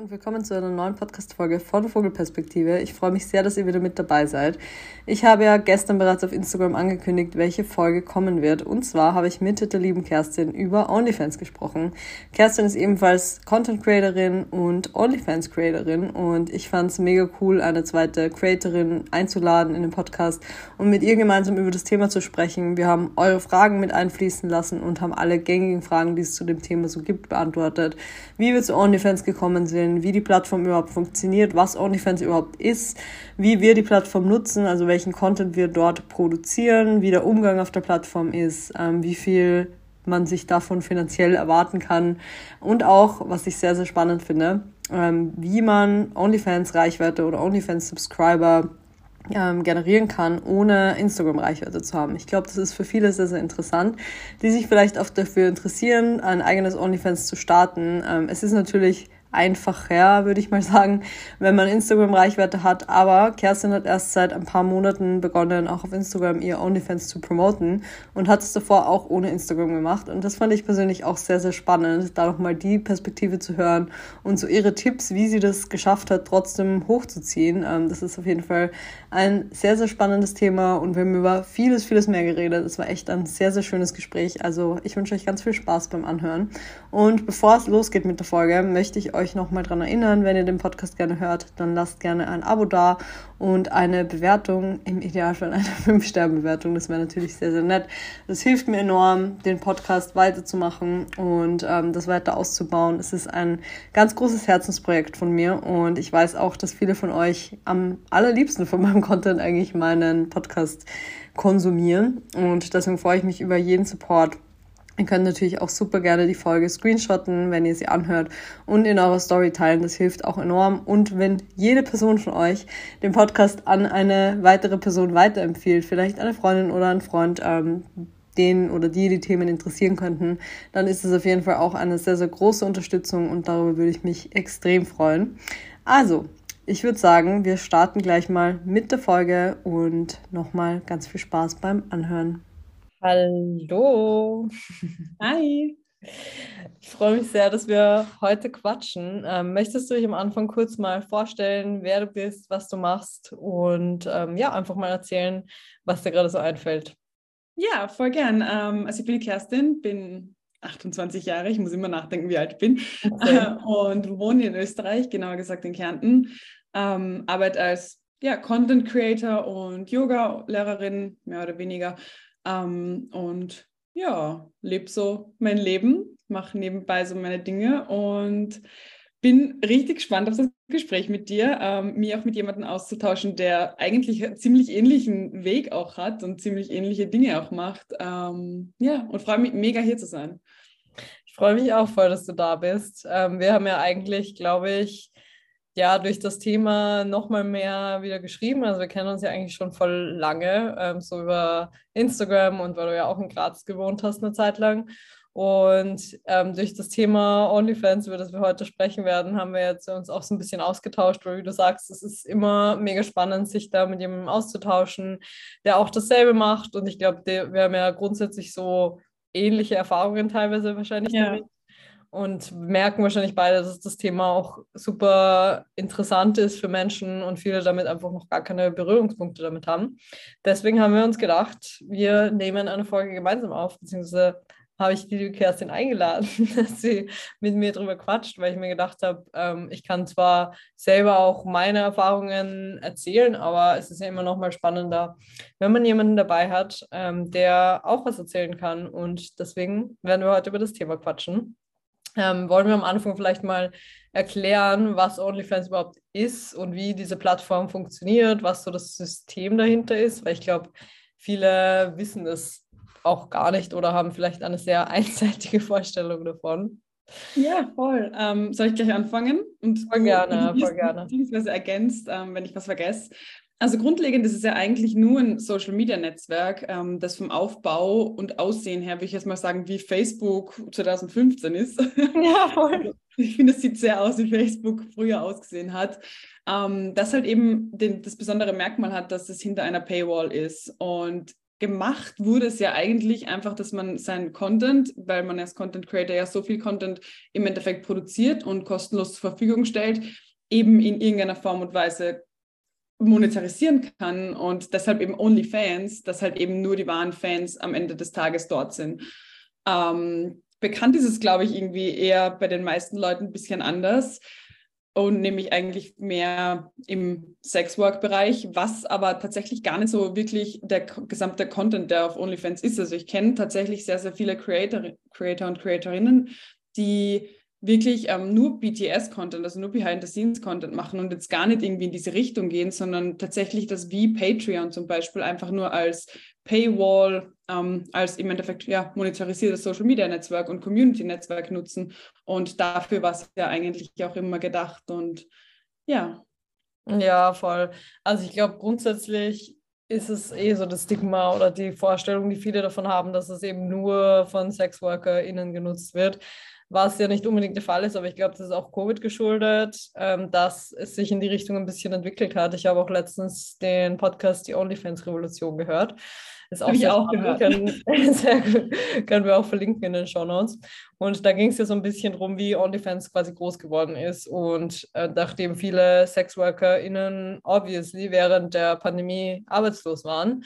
und willkommen zu einer neuen Podcast-Folge von Vogelperspektive. Ich freue mich sehr, dass ihr wieder mit dabei seid. Ich habe ja gestern bereits auf Instagram angekündigt, welche Folge kommen wird. Und zwar habe ich mit der lieben Kerstin über OnlyFans gesprochen. Kerstin ist ebenfalls Content Creatorin und OnlyFans Creatorin und ich fand es mega cool, eine zweite Creatorin einzuladen in den Podcast und mit ihr gemeinsam über das Thema zu sprechen. Wir haben eure Fragen mit einfließen lassen und haben alle gängigen Fragen, die es zu dem Thema so gibt, beantwortet. Wie wir zu OnlyFans gekommen gekommen sind, wie die Plattform überhaupt funktioniert, was OnlyFans überhaupt ist, wie wir die Plattform nutzen, also welchen Content wir dort produzieren, wie der Umgang auf der Plattform ist, ähm, wie viel man sich davon finanziell erwarten kann und auch, was ich sehr, sehr spannend finde, ähm, wie man OnlyFans-Reichweite oder OnlyFans-Subscriber ähm, generieren kann, ohne Instagram-Reichweite zu haben. Ich glaube, das ist für viele sehr, sehr interessant, die sich vielleicht auch dafür interessieren, ein eigenes OnlyFans zu starten. Ähm, es ist natürlich einfacher, würde ich mal sagen, wenn man Instagram-Reichweite hat. Aber Kerstin hat erst seit ein paar Monaten begonnen, auch auf Instagram ihr OnlyFans zu promoten und hat es davor auch ohne Instagram gemacht. Und das fand ich persönlich auch sehr, sehr spannend, da nochmal die Perspektive zu hören und so ihre Tipps, wie sie das geschafft hat, trotzdem hochzuziehen. Ähm, das ist auf jeden Fall ein sehr, sehr spannendes Thema und wir haben über vieles, vieles mehr geredet. Es war echt ein sehr, sehr schönes Gespräch. Also ich wünsche euch ganz viel Spaß beim Anhören. Und bevor es losgeht mit der Folge, möchte ich euch nochmal dran erinnern, wenn ihr den Podcast gerne hört, dann lasst gerne ein Abo da und eine Bewertung, im Idealfall eine 5-Sterne-Bewertung. Das wäre natürlich sehr, sehr nett. Das hilft mir enorm, den Podcast weiterzumachen und ähm, das weiter auszubauen. Es ist ein ganz großes Herzensprojekt von mir und ich weiß auch, dass viele von euch am allerliebsten von meinem Content eigentlich meinen Podcast konsumieren und deswegen freue ich mich über jeden Support Ihr könnt natürlich auch super gerne die Folge screenshotten, wenn ihr sie anhört und in eurer Story teilen. Das hilft auch enorm. Und wenn jede Person von euch den Podcast an eine weitere Person weiterempfiehlt, vielleicht eine Freundin oder ein Freund, ähm, den oder die die Themen interessieren könnten, dann ist es auf jeden Fall auch eine sehr, sehr große Unterstützung und darüber würde ich mich extrem freuen. Also, ich würde sagen, wir starten gleich mal mit der Folge und nochmal ganz viel Spaß beim Anhören. Hallo. Hi. Ich freue mich sehr, dass wir heute quatschen. Ähm, möchtest du dich am Anfang kurz mal vorstellen, wer du bist, was du machst und ähm, ja, einfach mal erzählen, was dir gerade so einfällt? Ja, voll gern. Ähm, also ich bin die Kerstin, bin 28 Jahre, ich muss immer nachdenken, wie alt ich bin okay. und wohne in Österreich, genauer gesagt in Kärnten. Ähm, arbeite als ja, Content Creator und Yoga-Lehrerin, mehr oder weniger. Ähm, und ja, lebe so mein Leben, mache nebenbei so meine Dinge und bin richtig gespannt auf das Gespräch mit dir, ähm, mir auch mit jemandem auszutauschen, der eigentlich einen ziemlich ähnlichen Weg auch hat und ziemlich ähnliche Dinge auch macht. Ähm, ja, und freue mich mega hier zu sein. Ich freue mich auch voll, dass du da bist. Ähm, wir haben ja eigentlich, glaube ich, ja durch das Thema nochmal mehr wieder geschrieben. Also wir kennen uns ja eigentlich schon voll lange, ähm, so über Instagram und weil du ja auch in Graz gewohnt hast eine Zeit lang. Und ähm, durch das Thema OnlyFans, über das wir heute sprechen werden, haben wir jetzt uns auch so ein bisschen ausgetauscht, weil wie du sagst, es ist immer mega spannend, sich da mit jemandem auszutauschen, der auch dasselbe macht. Und ich glaube, wir haben ja grundsätzlich so ähnliche Erfahrungen teilweise wahrscheinlich ja. damit und merken wahrscheinlich beide, dass das Thema auch super interessant ist für Menschen und viele damit einfach noch gar keine Berührungspunkte damit haben. Deswegen haben wir uns gedacht, wir nehmen eine Folge gemeinsam auf, beziehungsweise habe ich die Kerstin eingeladen, dass sie mit mir darüber quatscht, weil ich mir gedacht habe, ähm, ich kann zwar selber auch meine Erfahrungen erzählen, aber es ist ja immer noch mal spannender, wenn man jemanden dabei hat, ähm, der auch was erzählen kann. Und deswegen werden wir heute über das Thema quatschen. Ähm, wollen wir am Anfang vielleicht mal erklären, was OnlyFans überhaupt ist und wie diese Plattform funktioniert, was so das System dahinter ist? Weil ich glaube, viele wissen es auch gar nicht oder haben vielleicht eine sehr einseitige Vorstellung davon. Ja, voll. Ähm, soll ich gleich anfangen? Und voll gerne, voll gerne. Beziehungsweise ergänzt, ähm, wenn ich was vergesse. Also grundlegend ist es ja eigentlich nur ein Social-Media-Netzwerk, ähm, das vom Aufbau und Aussehen her, würde ich jetzt mal sagen, wie Facebook 2015 ist. Ja, voll. Also ich finde, es sieht sehr aus, wie Facebook früher ausgesehen hat. Ähm, das halt eben den, das besondere Merkmal hat, dass es hinter einer Paywall ist. Und gemacht wurde es ja eigentlich einfach, dass man seinen Content, weil man als Content Creator ja so viel Content im Endeffekt produziert und kostenlos zur Verfügung stellt, eben in irgendeiner Form und Weise monetarisieren kann und deshalb eben OnlyFans, dass halt eben nur die wahren Fans am Ende des Tages dort sind. Ähm, bekannt ist es, glaube ich, irgendwie eher bei den meisten Leuten ein bisschen anders und nämlich eigentlich mehr im Sexwork-Bereich, was aber tatsächlich gar nicht so wirklich der gesamte Content, der auf OnlyFans ist. Also ich kenne tatsächlich sehr, sehr viele Creator, Creator und Creatorinnen, die wirklich ähm, nur BTS-Content, also nur Behind-the-Scenes-Content machen und jetzt gar nicht irgendwie in diese Richtung gehen, sondern tatsächlich das wie Patreon zum Beispiel einfach nur als Paywall, ähm, als im Endeffekt ja, monetarisiertes Social-Media-Netzwerk und Community-Netzwerk nutzen. Und dafür war es ja eigentlich auch immer gedacht und ja. Ja, voll. Also ich glaube grundsätzlich ist es eh so das Stigma oder die Vorstellung, die viele davon haben, dass es eben nur von SexworkerInnen genutzt wird was ja nicht unbedingt der Fall ist, aber ich glaube, das ist auch Covid geschuldet, ähm, dass es sich in die Richtung ein bisschen entwickelt hat. Ich habe auch letztens den Podcast Die OnlyFans-Revolution gehört. Ist auch, ich auch gehört. Können, sehr gut, können wir auch verlinken in den Show Notes. Und da ging es ja so ein bisschen drum, wie OnlyFans quasi groß geworden ist. Und äh, nachdem viele SexworkerInnen obviously während der Pandemie arbeitslos waren,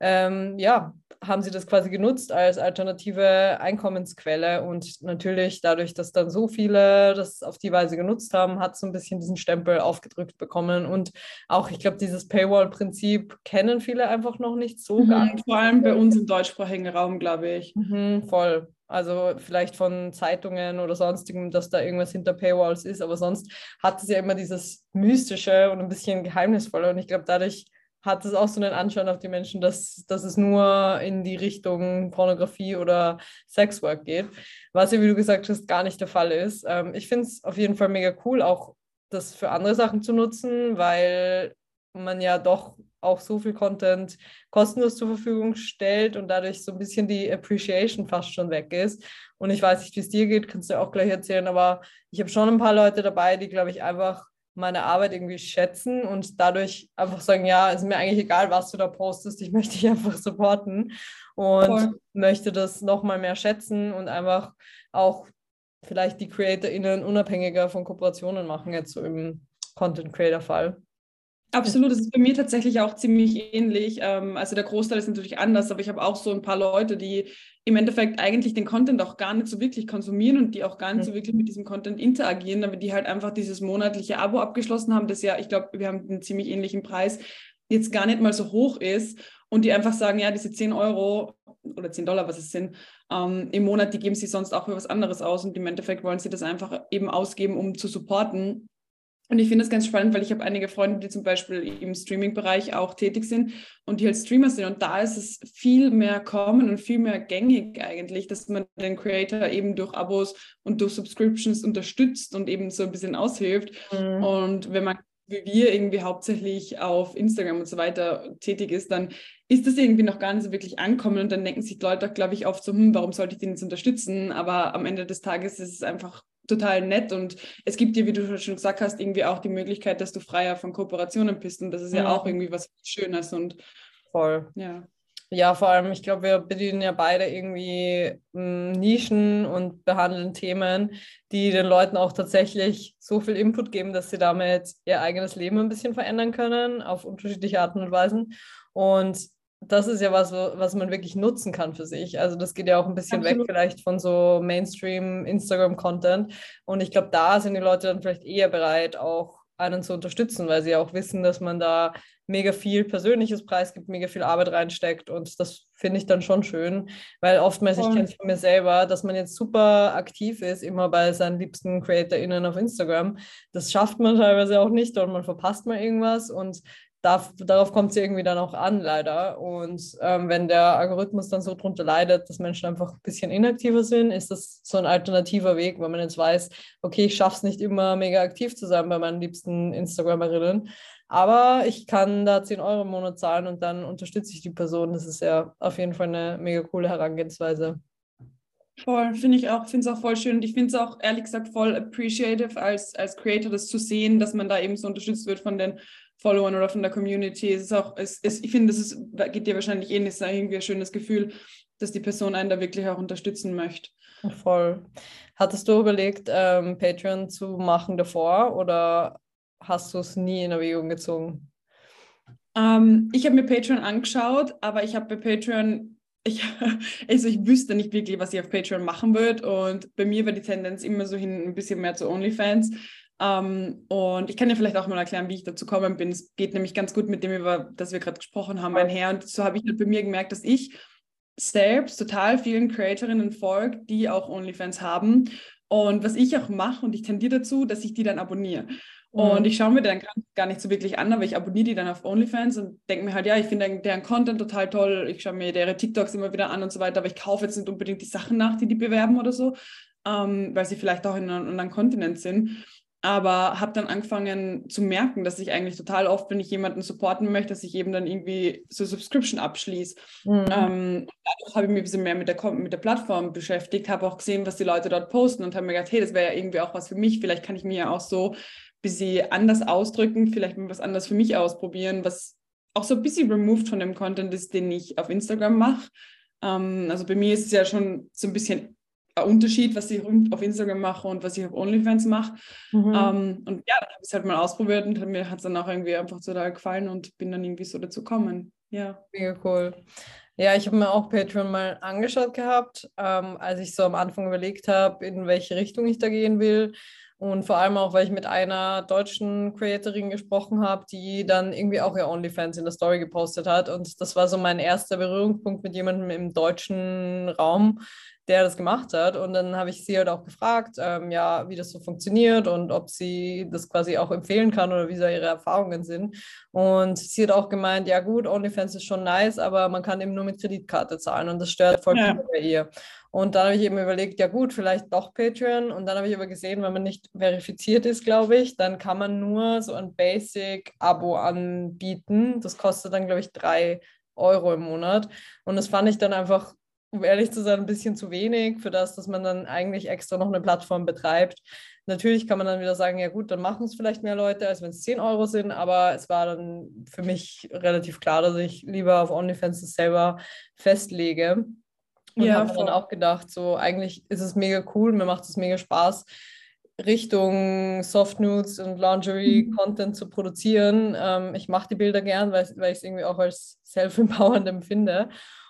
ähm, ja, haben sie das quasi genutzt als alternative Einkommensquelle. Und natürlich dadurch, dass dann so viele das auf die Weise genutzt haben, hat es so ein bisschen diesen Stempel aufgedrückt bekommen. Und auch, ich glaube, dieses Paywall-Prinzip kennen viele einfach noch nicht so mhm, gar Vor allem bei uns im deutschsprachigen Raum, glaube ich. Mhm, voll. Also vielleicht von Zeitungen oder sonstigem, dass da irgendwas hinter Paywalls ist, aber sonst hat es ja immer dieses Mystische und ein bisschen Geheimnisvolle. Und ich glaube, dadurch hat es auch so einen Anschein auf die Menschen, dass, dass es nur in die Richtung Pornografie oder Sexwork geht, was ja, wie du gesagt hast, gar nicht der Fall ist. Ähm, ich finde es auf jeden Fall mega cool, auch das für andere Sachen zu nutzen, weil man ja doch auch so viel Content kostenlos zur Verfügung stellt und dadurch so ein bisschen die Appreciation fast schon weg ist. Und ich weiß nicht, wie es dir geht, kannst du auch gleich erzählen, aber ich habe schon ein paar Leute dabei, die, glaube ich, einfach meine Arbeit irgendwie schätzen und dadurch einfach sagen, ja, ist mir eigentlich egal, was du da postest, ich möchte dich einfach supporten und Voll. möchte das nochmal mehr schätzen und einfach auch vielleicht die CreatorInnen unabhängiger von Kooperationen machen, jetzt so im Content-Creator-Fall. Absolut, das ist bei mir tatsächlich auch ziemlich ähnlich. Ähm, also der Großteil ist natürlich anders, aber ich habe auch so ein paar Leute, die im Endeffekt eigentlich den Content auch gar nicht so wirklich konsumieren und die auch gar nicht so wirklich mit diesem Content interagieren, aber die halt einfach dieses monatliche Abo abgeschlossen haben, das ja, ich glaube, wir haben einen ziemlich ähnlichen Preis, jetzt gar nicht mal so hoch ist und die einfach sagen, ja, diese 10 Euro oder 10 Dollar, was es sind, ähm, im Monat, die geben sie sonst auch für was anderes aus und im Endeffekt wollen sie das einfach eben ausgeben, um zu supporten. Und ich finde das ganz spannend, weil ich habe einige Freunde, die zum Beispiel im Streaming-Bereich auch tätig sind und die halt Streamer sind. Und da ist es viel mehr kommen und viel mehr gängig eigentlich, dass man den Creator eben durch Abos und durch Subscriptions unterstützt und eben so ein bisschen aushilft. Mhm. Und wenn man wie wir irgendwie hauptsächlich auf Instagram und so weiter tätig ist, dann ist das irgendwie noch gar nicht so wirklich ankommen und dann denken sich Leute, glaube ich, oft so, hm, warum sollte ich den jetzt unterstützen? Aber am Ende des Tages ist es einfach total nett und es gibt dir, wie du schon gesagt hast, irgendwie auch die Möglichkeit, dass du freier von Kooperationen bist und das ist ja, ja auch irgendwie was Schönes und voll. Ja. Ja, vor allem, ich glaube, wir bedienen ja beide irgendwie m, hm, Nischen und behandeln Themen, die den Leuten auch tatsächlich so viel Input geben, dass sie damit ihr eigenes Leben ein bisschen verändern können, auf unterschiedliche Arten und Weisen. Und das ist ja was, was man wirklich nutzen kann für sich. Also das geht ja auch ein bisschen Absolut. weg vielleicht von so Mainstream Instagram-Content. Und ich glaube, da sind die Leute dann vielleicht eher bereit, auch einen zu unterstützen, weil sie auch wissen, dass man da mega viel persönliches Preis gibt, mega viel Arbeit reinsteckt und das finde ich dann schon schön, weil oftmals, ich kenne es von mir selber, dass man jetzt super aktiv ist, immer bei seinen liebsten CreatorInnen auf Instagram. Das schafft man teilweise auch nicht und man verpasst mal irgendwas und darf, darauf kommt es irgendwie dann auch an, leider. Und ähm, wenn der Algorithmus dann so drunter leidet, dass Menschen einfach ein bisschen inaktiver sind, ist das so ein alternativer Weg, weil man jetzt weiß, okay, ich schaffe es nicht immer mega aktiv zu sein bei meinen liebsten Instagramerinnen. Aber ich kann da 10 Euro im Monat zahlen und dann unterstütze ich die Person. Das ist ja auf jeden Fall eine mega coole Herangehensweise. Voll, finde ich auch, finde es auch voll schön. Und ich finde es auch ehrlich gesagt voll appreciative als, als Creator, das zu sehen, dass man da eben so unterstützt wird von den Followern oder von der Community. Es ist auch, es, es, ich finde, das geht dir wahrscheinlich ähnlich, es ist irgendwie ein schönes Gefühl, dass die Person einen da wirklich auch unterstützen möchte. Voll. Hattest du überlegt, ähm, Patreon zu machen davor oder hast du es nie in Erwägung gezogen? Ähm, ich habe mir Patreon angeschaut, aber ich habe bei Patreon, ich, also ich wüsste nicht wirklich, was ich auf Patreon machen würde. Und bei mir war die Tendenz immer so hin ein bisschen mehr zu OnlyFans. Ähm, und ich kann dir vielleicht auch mal erklären, wie ich dazu gekommen bin. Es geht nämlich ganz gut mit dem, über das wir gerade gesprochen haben, einher. Und so habe ich halt bei mir gemerkt, dass ich selbst total vielen Creatorinnen folge, die auch OnlyFans haben. Und was ich auch mache, und ich tendiere dazu, dass ich die dann abonniere. Und mhm. ich schaue mir dann gar nicht so wirklich an, aber ich abonniere die dann auf OnlyFans und denke mir halt, ja, ich finde deren Content total toll. Ich schaue mir deren TikToks immer wieder an und so weiter, aber ich kaufe jetzt nicht unbedingt die Sachen nach, die die bewerben oder so, ähm, weil sie vielleicht auch in einem anderen Kontinent sind. Aber habe dann angefangen zu merken, dass ich eigentlich total oft, wenn ich jemanden supporten möchte, dass ich eben dann irgendwie so Subscription abschließe. Mhm. Ähm, dadurch habe ich mich ein bisschen mehr mit der, mit der Plattform beschäftigt, habe auch gesehen, was die Leute dort posten und habe mir gedacht, hey, das wäre ja irgendwie auch was für mich. Vielleicht kann ich mir ja auch so bisschen anders ausdrücken, vielleicht mal was anderes für mich ausprobieren, was auch so ein bisschen removed von dem Content ist, den ich auf Instagram mache. Ähm, also bei mir ist es ja schon so ein bisschen ein Unterschied, was ich auf Instagram mache und was ich auf OnlyFans mache. Mhm. Ähm, und ja, dann habe ich es halt mal ausprobiert und mir hat es dann auch irgendwie einfach total gefallen und bin dann irgendwie so dazu gekommen. Ja. Mega cool. Ja, ich habe mir auch Patreon mal angeschaut gehabt, ähm, als ich so am Anfang überlegt habe, in welche Richtung ich da gehen will. Und vor allem auch, weil ich mit einer deutschen Creatorin gesprochen habe, die dann irgendwie auch ihr OnlyFans in der Story gepostet hat. Und das war so mein erster Berührungspunkt mit jemandem im deutschen Raum, der das gemacht hat. Und dann habe ich sie halt auch gefragt, ähm, ja, wie das so funktioniert und ob sie das quasi auch empfehlen kann oder wie so ihre Erfahrungen sind. Und sie hat auch gemeint, ja gut, OnlyFans ist schon nice, aber man kann eben nur mit Kreditkarte zahlen und das stört voll ja. bei ihr. Und dann habe ich eben überlegt, ja gut, vielleicht doch Patreon. Und dann habe ich aber gesehen, wenn man nicht verifiziert ist, glaube ich, dann kann man nur so ein Basic-Abo anbieten. Das kostet dann, glaube ich, drei Euro im Monat. Und das fand ich dann einfach, um ehrlich zu sein, ein bisschen zu wenig für das, dass man dann eigentlich extra noch eine Plattform betreibt. Natürlich kann man dann wieder sagen, ja gut, dann machen es vielleicht mehr Leute, als wenn es 10 Euro sind, aber es war dann für mich relativ klar, dass ich lieber auf OnlyFans das selber festlege. Und ja, habe dann auch gedacht, so eigentlich ist es mega cool, mir macht es mega Spaß, Richtung Soft Nudes und Lingerie-Content mhm. zu produzieren. Ähm, ich mache die Bilder gern, weil, weil ich es irgendwie auch als self-empowernd empfinde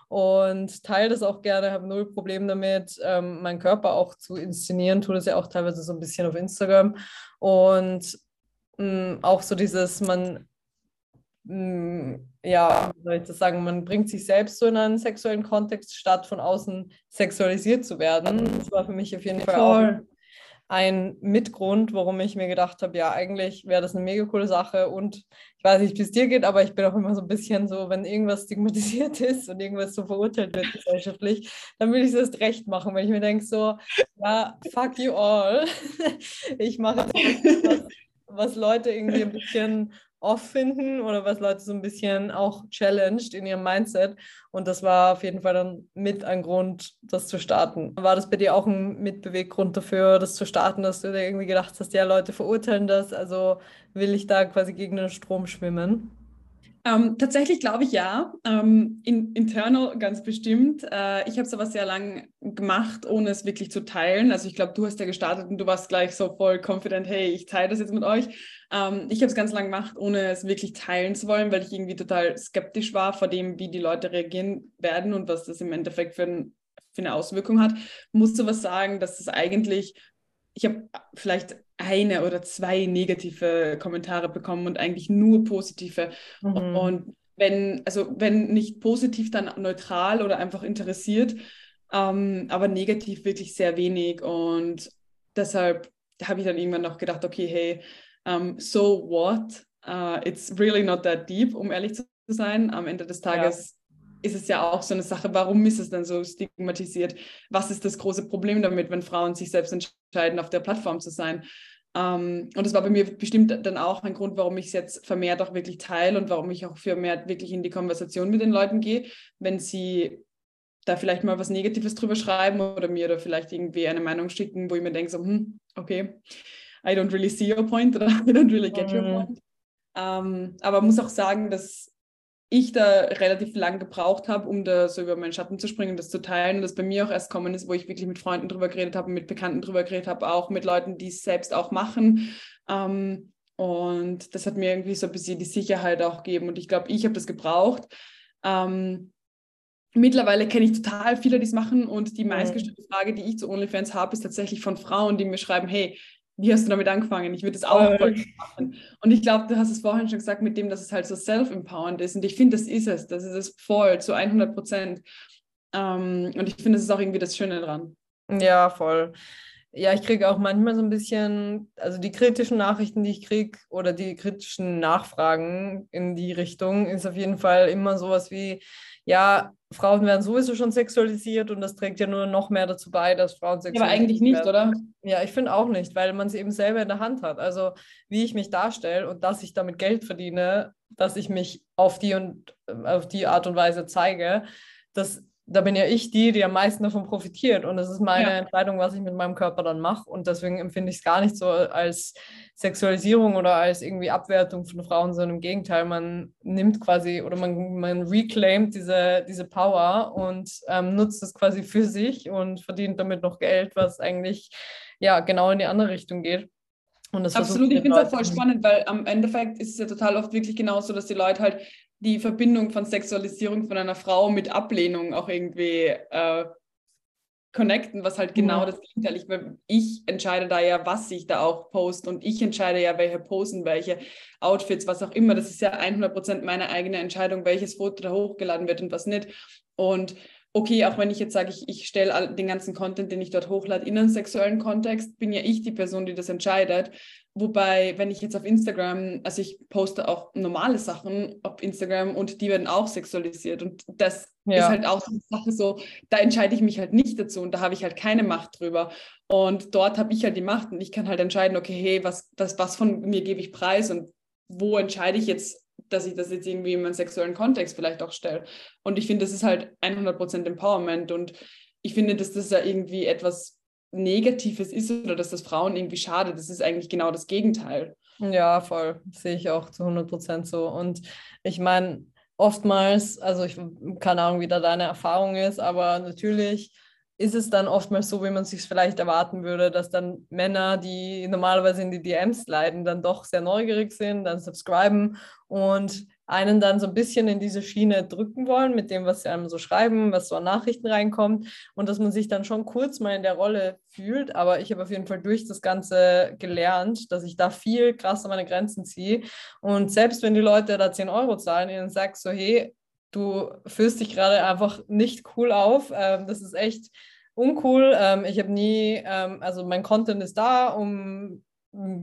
und teile das auch gerne, habe null Problem damit, ähm, meinen Körper auch zu inszenieren, tue das ja auch teilweise so ein bisschen auf Instagram und mh, mm, auch so dieses, man ja, wie soll ich das sagen, man bringt sich selbst so in einen sexuellen Kontext, statt von außen sexualisiert zu werden. Das war für mich auf jeden Fall Voll. auch ein Mitgrund, warum ich mir gedacht habe, ja, eigentlich wäre das eine mega coole Sache und ich weiß nicht, wie es dir geht, aber ich bin auch immer so ein bisschen so, wenn irgendwas stigmatisiert ist und irgendwas so verurteilt wird gesellschaftlich, dann will ich es erst recht machen, weil ich mir denke so, ja, fuck you all. ich mache was, was Leute irgendwie ein bisschen off finden oder was Leute so ein bisschen auch challenged in ihrem Mindset. Und das war auf jeden Fall dann mit ein Grund, das zu starten. War das bei dir auch ein Mitbeweggrund dafür, das zu starten, dass du dir irgendwie gedacht hast, ja, Leute verurteilen das, also will ich da quasi gegen den Strom schwimmen? Ähm, tatsächlich glaube ich ja. Ähm, in, internal ganz bestimmt. Äh, ich habe es aber sehr lang gemacht, ohne es wirklich zu teilen. Also ich glaube, du hast ja gestartet und du warst gleich so voll confident, hey, ich teile das jetzt mit euch. Ähm, ich habe es ganz lang gemacht, ohne es wirklich teilen zu wollen, weil ich irgendwie total skeptisch war vor dem, wie die Leute reagieren werden und was das im Endeffekt für, ein, für eine Auswirkung hat. Musste was sagen, dass es eigentlich ich habe vielleicht eine oder zwei negative Kommentare bekommen und eigentlich nur positive. Mhm. Und wenn, also wenn nicht positiv, dann neutral oder einfach interessiert, ähm, aber negativ wirklich sehr wenig. Und deshalb habe ich dann irgendwann noch gedacht, okay, hey, um, so what? Uh, it's really not that deep, um ehrlich zu sein. Am Ende des Tages. Ist es ja auch so eine Sache, warum ist es dann so stigmatisiert? Was ist das große Problem damit, wenn Frauen sich selbst entscheiden, auf der Plattform zu sein? Ähm, und das war bei mir bestimmt dann auch ein Grund, warum ich es jetzt vermehrt auch wirklich teile und warum ich auch vermehrt wirklich in die Konversation mit den Leuten gehe, wenn sie da vielleicht mal was Negatives drüber schreiben oder mir da vielleicht irgendwie eine Meinung schicken, wo ich mir denke, so, hm, okay, I don't really see your point oder I don't really get your mhm. point. Ähm, aber muss auch sagen, dass ich da relativ lang gebraucht habe, um da so über meinen Schatten zu springen, das zu teilen und das bei mir auch erst kommen ist, wo ich wirklich mit Freunden drüber geredet habe, mit Bekannten drüber geredet habe, auch mit Leuten, die es selbst auch machen. Ähm, und das hat mir irgendwie so ein bisschen die Sicherheit auch gegeben und ich glaube, ich habe das gebraucht. Ähm, mittlerweile kenne ich total viele, die es machen und die meistgestellte Frage, die ich zu OnlyFans habe, ist tatsächlich von Frauen, die mir schreiben, hey, wie hast du damit angefangen? Ich würde es auch voll machen. Und ich glaube, du hast es vorhin schon gesagt, mit dem, dass es halt so self-empowernd ist. Und ich finde, das ist es. Das ist es voll, zu 100 Prozent. Ähm, und ich finde, das ist auch irgendwie das Schöne dran. Ja, voll. Ja, ich kriege auch manchmal so ein bisschen, also die kritischen Nachrichten, die ich kriege oder die kritischen Nachfragen in die Richtung, ist auf jeden Fall immer sowas wie, ja, Frauen werden sowieso schon sexualisiert und das trägt ja nur noch mehr dazu bei, dass Frauen sexualisiert werden. Ja, aber eigentlich nicht, oder? Ja, ich finde auch nicht, weil man es eben selber in der Hand hat. Also wie ich mich darstelle und dass ich damit Geld verdiene, dass ich mich auf die und auf die Art und Weise zeige, das da bin ja ich die, die am meisten davon profitiert. Und es ist meine ja. Entscheidung, was ich mit meinem Körper dann mache. Und deswegen empfinde ich es gar nicht so als Sexualisierung oder als irgendwie Abwertung von Frauen, sondern im Gegenteil, man nimmt quasi oder man, man reclaimt diese, diese Power und ähm, nutzt es quasi für sich und verdient damit noch Geld, was eigentlich ja genau in die andere Richtung geht. Absolut, ich finde es auch voll spannend, weil am Endeffekt ist es ja total oft wirklich genauso, dass die Leute halt die Verbindung von Sexualisierung von einer Frau mit Ablehnung auch irgendwie äh, connecten, was halt genau ja. das Gegenteil ist. Weil ich entscheide da ja, was ich da auch poste und ich entscheide ja, welche Posen, welche Outfits, was auch immer. Das ist ja 100% meine eigene Entscheidung, welches Foto da hochgeladen wird und was nicht. Und okay, auch wenn ich jetzt sage, ich, ich stelle den ganzen Content, den ich dort hochlade, in einen sexuellen Kontext, bin ja ich die Person, die das entscheidet. Wobei, wenn ich jetzt auf Instagram, also ich poste auch normale Sachen auf Instagram und die werden auch sexualisiert. Und das ja. ist halt auch so eine Sache so, da entscheide ich mich halt nicht dazu und da habe ich halt keine Macht drüber. Und dort habe ich halt die Macht und ich kann halt entscheiden, okay, hey, was, was, was von mir gebe ich preis und wo entscheide ich jetzt, dass ich das jetzt irgendwie in meinen sexuellen Kontext vielleicht auch stelle. Und ich finde, das ist halt 100% Empowerment und ich finde, dass das ja irgendwie etwas Negatives ist oder dass das Frauen irgendwie schadet. Das ist eigentlich genau das Gegenteil. Ja, voll. Sehe ich auch zu 100 Prozent so. Und ich meine, oftmals, also ich keine Ahnung, wie da deine Erfahrung ist, aber natürlich ist es dann oftmals so, wie man sich vielleicht erwarten würde, dass dann Männer, die normalerweise in die DMs leiden, dann doch sehr neugierig sind, dann subscriben und einen dann so ein bisschen in diese Schiene drücken wollen mit dem, was sie einem so schreiben, was so an Nachrichten reinkommt und dass man sich dann schon kurz mal in der Rolle fühlt. Aber ich habe auf jeden Fall durch das Ganze gelernt, dass ich da viel krasser meine Grenzen ziehe. Und selbst wenn die Leute da 10 Euro zahlen, ihnen sagst so, hey, du fühlst dich gerade einfach nicht cool auf, ähm, das ist echt uncool. Ähm, ich habe nie, ähm, also mein Content ist da, um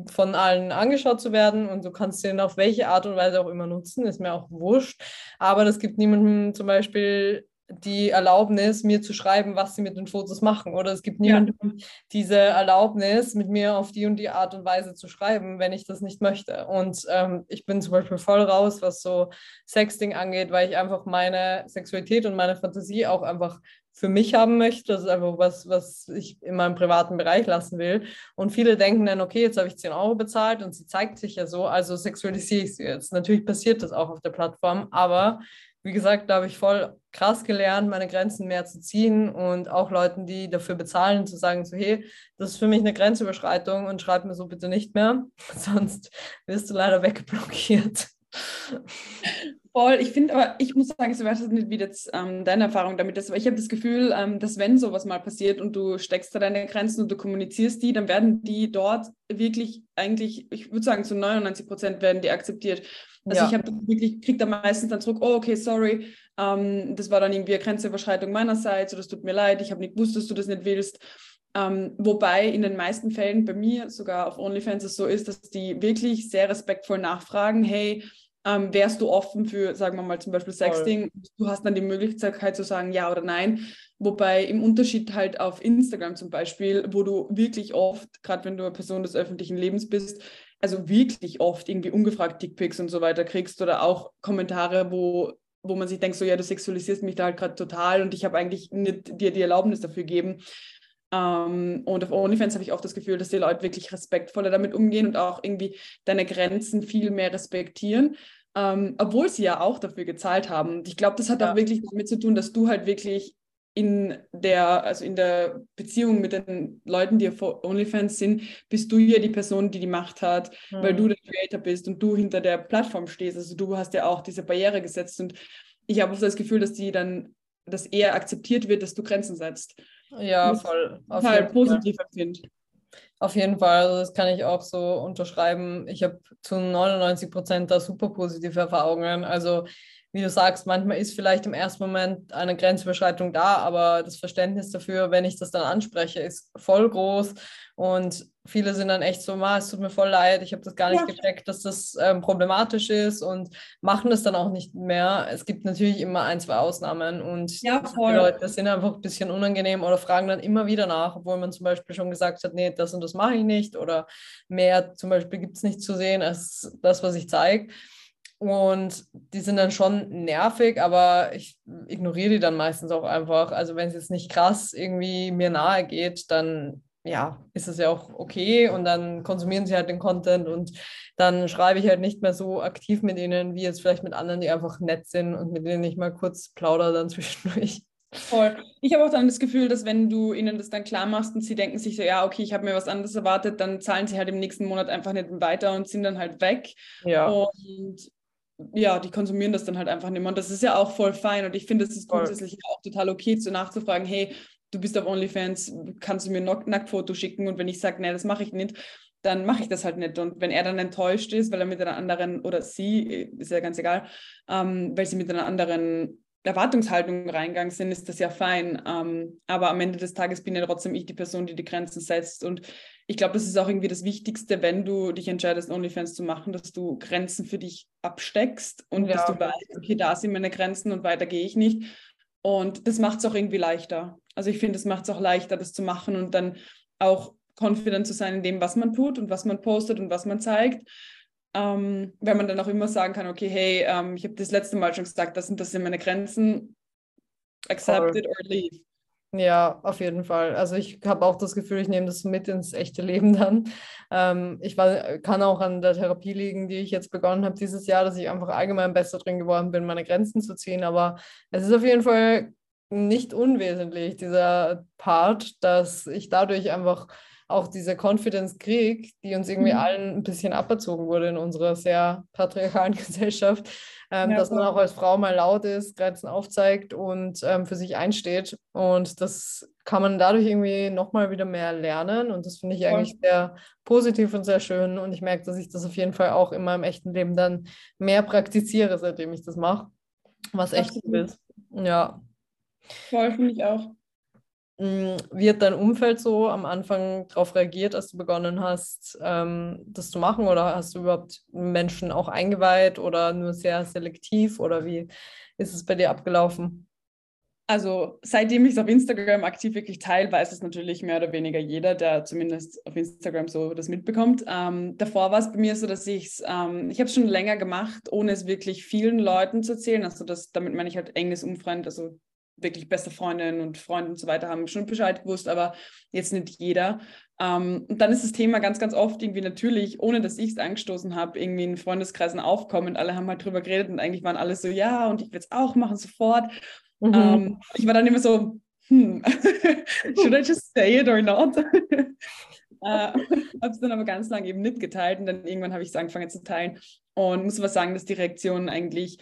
von allen angeschaut zu werden und du kannst den auf welche Art und Weise auch immer nutzen, ist mir auch wurscht. Aber das gibt niemandem zum Beispiel die Erlaubnis, mir zu schreiben, was sie mit den Fotos machen. Oder es gibt niemandem ja. diese Erlaubnis, mit mir auf die und die Art und Weise zu schreiben, wenn ich das nicht möchte. Und ähm, ich bin zum Beispiel voll raus, was so Sexting angeht, weil ich einfach meine Sexualität und meine Fantasie auch einfach für mich haben möchte. Das ist einfach was, was ich in meinem privaten Bereich lassen will. Und viele denken dann, okay, jetzt habe ich 10 Euro bezahlt und sie zeigt sich ja so, also sexualisiere ich sie jetzt. Natürlich passiert das auch auf der Plattform, aber wie gesagt, da habe ich voll krass gelernt, meine Grenzen mehr zu ziehen und auch Leuten, die dafür bezahlen, zu sagen, so hey, das ist für mich eine Grenzüberschreitung und schreib mir so bitte nicht mehr, sonst wirst du leider wegblockiert. Voll, ich finde aber, ich muss sagen, ich weiß nicht, wie jetzt ähm, deine Erfahrung damit ist, aber ich habe das Gefühl, ähm, dass wenn sowas mal passiert und du steckst da deine Grenzen und du kommunizierst die, dann werden die dort wirklich eigentlich, ich würde sagen, zu 99 Prozent werden die akzeptiert. Also ja. ich habe wirklich, kriege da meistens dann zurück, oh, okay, sorry, ähm, das war dann irgendwie eine Grenzüberschreitung meinerseits oder es tut mir leid, ich habe nicht gewusst, dass du das nicht willst. Ähm, wobei in den meisten Fällen bei mir sogar auf OnlyFans es so ist, dass die wirklich sehr respektvoll nachfragen, hey, ähm, wärst du offen für, sagen wir mal zum Beispiel Sexting, Voll. du hast dann die Möglichkeit zu sagen ja oder nein. Wobei im Unterschied halt auf Instagram zum Beispiel, wo du wirklich oft, gerade wenn du eine Person des öffentlichen Lebens bist, also wirklich oft irgendwie ungefragt Dickpics und so weiter kriegst oder auch Kommentare, wo, wo man sich denkt, so ja, du sexualisierst mich da halt gerade total und ich habe eigentlich nicht dir die Erlaubnis dafür gegeben. Ähm, und auf OnlyFans habe ich auch das Gefühl, dass die Leute wirklich respektvoller damit umgehen und auch irgendwie deine Grenzen viel mehr respektieren. Ähm, obwohl sie ja auch dafür gezahlt haben. Und ich glaube, das hat ja. auch wirklich damit zu tun, dass du halt wirklich in der, also in der Beziehung mit den Leuten, die auf OnlyFans sind, bist du ja die Person, die die Macht hat, mhm. weil du der Creator bist und du hinter der Plattform stehst. Also du hast ja auch diese Barriere gesetzt und ich habe auch das Gefühl, dass die dann, dass eher akzeptiert wird, dass du Grenzen setzt. Ja, voll. Auf halt positiv empfinde. Auf jeden Fall, also das kann ich auch so unterschreiben. Ich habe zu 99 Prozent da super positive Erfahrungen. Also wie du sagst, manchmal ist vielleicht im ersten Moment eine Grenzüberschreitung da, aber das Verständnis dafür, wenn ich das dann anspreche, ist voll groß. Und viele sind dann echt so, Ma, es tut mir voll leid, ich habe das gar nicht ja. gecheckt, dass das ähm, problematisch ist und machen das dann auch nicht mehr. Es gibt natürlich immer ein, zwei Ausnahmen und ja, die Leute sind einfach ein bisschen unangenehm oder fragen dann immer wieder nach, obwohl man zum Beispiel schon gesagt hat, nee, das und das mache ich nicht oder mehr zum Beispiel gibt es nicht zu sehen als das, was ich zeige. Und die sind dann schon nervig, aber ich ignoriere die dann meistens auch einfach. Also wenn es jetzt nicht krass irgendwie mir nahe geht, dann ja, ist es ja auch okay und dann konsumieren sie halt den Content und dann schreibe ich halt nicht mehr so aktiv mit ihnen, wie jetzt vielleicht mit anderen, die einfach nett sind und mit denen ich mal kurz plaudere dann zwischendurch. Voll. Ich habe auch dann das Gefühl, dass wenn du ihnen das dann klar machst und sie denken sich so, ja, okay, ich habe mir was anderes erwartet, dann zahlen sie halt im nächsten Monat einfach nicht weiter und sind dann halt weg. Ja. Und ja, die konsumieren das dann halt einfach nicht mehr. Und das ist ja auch voll fein. Und ich finde, es ist grundsätzlich auch total okay, zu nachzufragen, hey, du bist auf OnlyFans, kannst du mir ein Nacktfoto schicken? Und wenn ich sage, nee, das mache ich nicht, dann mache ich das halt nicht. Und wenn er dann enttäuscht ist, weil er mit einer anderen, oder sie, ist ja ganz egal, ähm, weil sie mit einer anderen Erwartungshaltung reingegangen sind, ist das ja fein. Ähm, aber am Ende des Tages bin ja trotzdem ich die Person, die die Grenzen setzt. Und ich glaube, das ist auch irgendwie das Wichtigste, wenn du dich entscheidest, OnlyFans zu machen, dass du Grenzen für dich absteckst und ja. dass du weißt, okay, da sind meine Grenzen und weiter gehe ich nicht. Und das macht es auch irgendwie leichter. Also ich finde, es macht es auch leichter, das zu machen und dann auch confident zu sein in dem, was man tut und was man postet und was man zeigt. Ähm, wenn man dann auch immer sagen kann, okay, hey, ähm, ich habe das letzte Mal schon gesagt, das sind, das sind meine Grenzen, accept it or leave. Ja, auf jeden Fall. Also ich habe auch das Gefühl, ich nehme das mit ins echte Leben dann. Ähm, ich war, kann auch an der Therapie liegen, die ich jetzt begonnen habe dieses Jahr, dass ich einfach allgemein besser drin geworden bin, meine Grenzen zu ziehen. Aber es ist auf jeden Fall nicht unwesentlich, dieser Part, dass ich dadurch einfach auch diese Confidence kriege, die uns irgendwie mhm. allen ein bisschen aberzogen wurde in unserer sehr patriarchalen Gesellschaft, ähm, ja, dass man auch als Frau mal laut ist, Grenzen aufzeigt und ähm, für sich einsteht. Und das kann man dadurch irgendwie nochmal wieder mehr lernen. Und das finde ich eigentlich sehr positiv und sehr schön. Und ich merke, dass ich das auf jeden Fall auch in meinem echten Leben dann mehr praktiziere, seitdem ich das mache. Was echt gut ist. Ja. Voll, finde ich auch. Mm, hat dein Umfeld so am Anfang darauf reagiert, als du begonnen hast, ähm, das zu machen? Oder hast du überhaupt Menschen auch eingeweiht oder nur sehr selektiv? Oder wie ist es bei dir abgelaufen? Also seitdem ich es auf Instagram aktiv wirklich teile, weiß es natürlich mehr oder weniger jeder, der zumindest auf Instagram so das mitbekommt. Ähm, davor war es bei mir so, dass ich es, ähm, ich habe schon länger gemacht, ohne es wirklich vielen Leuten zu erzählen. Also das, damit meine ich halt enges Umfreund, also wirklich beste Freundinnen und Freunde und so weiter haben schon Bescheid gewusst, aber jetzt nicht jeder. Ähm, und dann ist das Thema ganz, ganz oft irgendwie natürlich, ohne dass ich es angestoßen habe, irgendwie in Freundeskreisen aufkommen. Alle haben halt drüber geredet und eigentlich waren alle so, ja, und ich will es auch machen, sofort. Mhm. Ähm, ich war dann immer so, hm, should I just say it or not? äh, habe es dann aber ganz lange eben nicht geteilt und dann irgendwann habe ich es angefangen zu teilen und muss aber sagen, dass die Reaktion eigentlich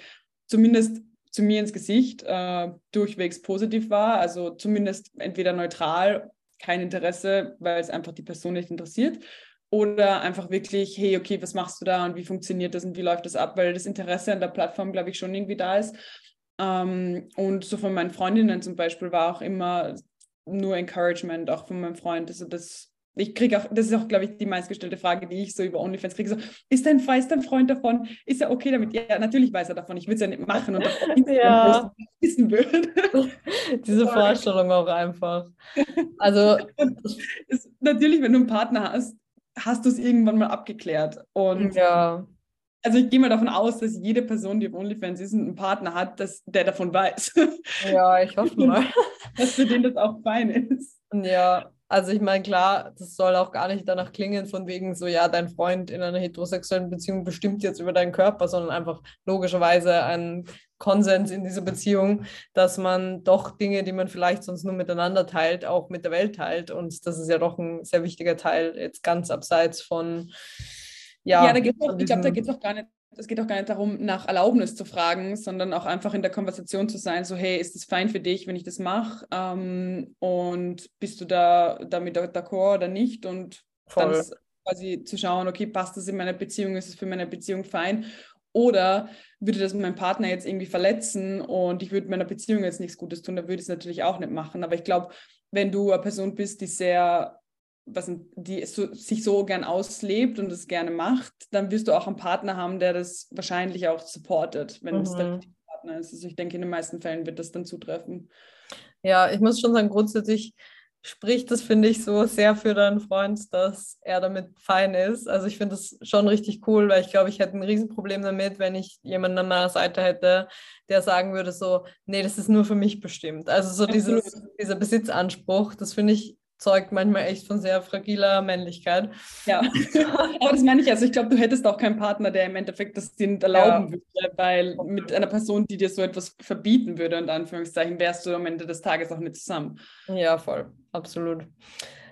zumindest zu mir ins Gesicht äh, durchwegs positiv war. Also zumindest entweder neutral, kein Interesse, weil es einfach die Person nicht interessiert. Oder einfach wirklich, hey, okay, was machst du da und wie funktioniert das und wie läuft das ab? Weil das Interesse an der Plattform, glaube ich, schon irgendwie da ist. Ähm, und so von meinen Freundinnen zum Beispiel war auch immer nur Encouragement, auch von meinem Freund. Also das ich kriege auch, das ist auch, glaube ich, die meistgestellte Frage, die ich so über OnlyFans kriege. So, ist dein, weiß dein Freund davon? Ist er okay damit? Ja, natürlich weiß er davon. Ich würde es ja nicht machen und ja. wissen würde. Diese Vorstellung auch einfach. Also ist, natürlich, wenn du einen Partner hast, hast du es irgendwann mal abgeklärt. Und ja. Also ich gehe mal davon aus, dass jede Person, die auf OnlyFans ist und einen Partner hat, dass der davon weiß. Ja, ich hoffe mal. dass für den das auch fein ist. Ja, Also ich meine, klar, das soll auch gar nicht danach klingen, von wegen so, ja, dein Freund in einer heterosexuellen Beziehung bestimmt jetzt über deinen Körper, sondern einfach logischerweise ein Konsens in dieser Beziehung, dass man doch Dinge, die man vielleicht sonst nur miteinander teilt, auch mit der Welt teilt. Und das ist ja doch ein sehr wichtiger Teil, jetzt ganz abseits von, ja. Ja, da geht's auch, ich glaube, da geht es auch gar nicht es geht auch gar nicht darum, nach Erlaubnis zu fragen, sondern auch einfach in der Konversation zu sein, so hey, ist es fein für dich, wenn ich das mache? Ähm, und bist du da damit d'accord oder nicht? Und Voll. dann quasi zu schauen, okay, passt das in meiner Beziehung, ist es für meine Beziehung fein? Oder würde das meinen Partner jetzt irgendwie verletzen und ich würde meiner Beziehung jetzt nichts Gutes tun, dann würde ich es natürlich auch nicht machen. Aber ich glaube, wenn du eine Person bist, die sehr was, die so, sich so gern auslebt und es gerne macht, dann wirst du auch einen Partner haben, der das wahrscheinlich auch supportet, wenn mhm. es der richtige Partner ist. Also ich denke, in den meisten Fällen wird das dann zutreffen. Ja, ich muss schon sagen, grundsätzlich spricht das, finde ich, so sehr für deinen Freund, dass er damit fein ist. Also ich finde das schon richtig cool, weil ich glaube, ich hätte ein Riesenproblem damit, wenn ich jemanden an meiner Seite hätte, der sagen würde so, nee, das ist nur für mich bestimmt. Also so dieses, dieser Besitzanspruch, das finde ich zeugt manchmal echt von sehr fragiler Männlichkeit. Ja, aber das meine ich, also ich glaube, du hättest auch keinen Partner, der im Endeffekt das dir nicht erlauben ja. würde, weil mit einer Person, die dir so etwas verbieten würde, in Anführungszeichen, wärst du am Ende des Tages auch nicht zusammen. Ja, voll, absolut.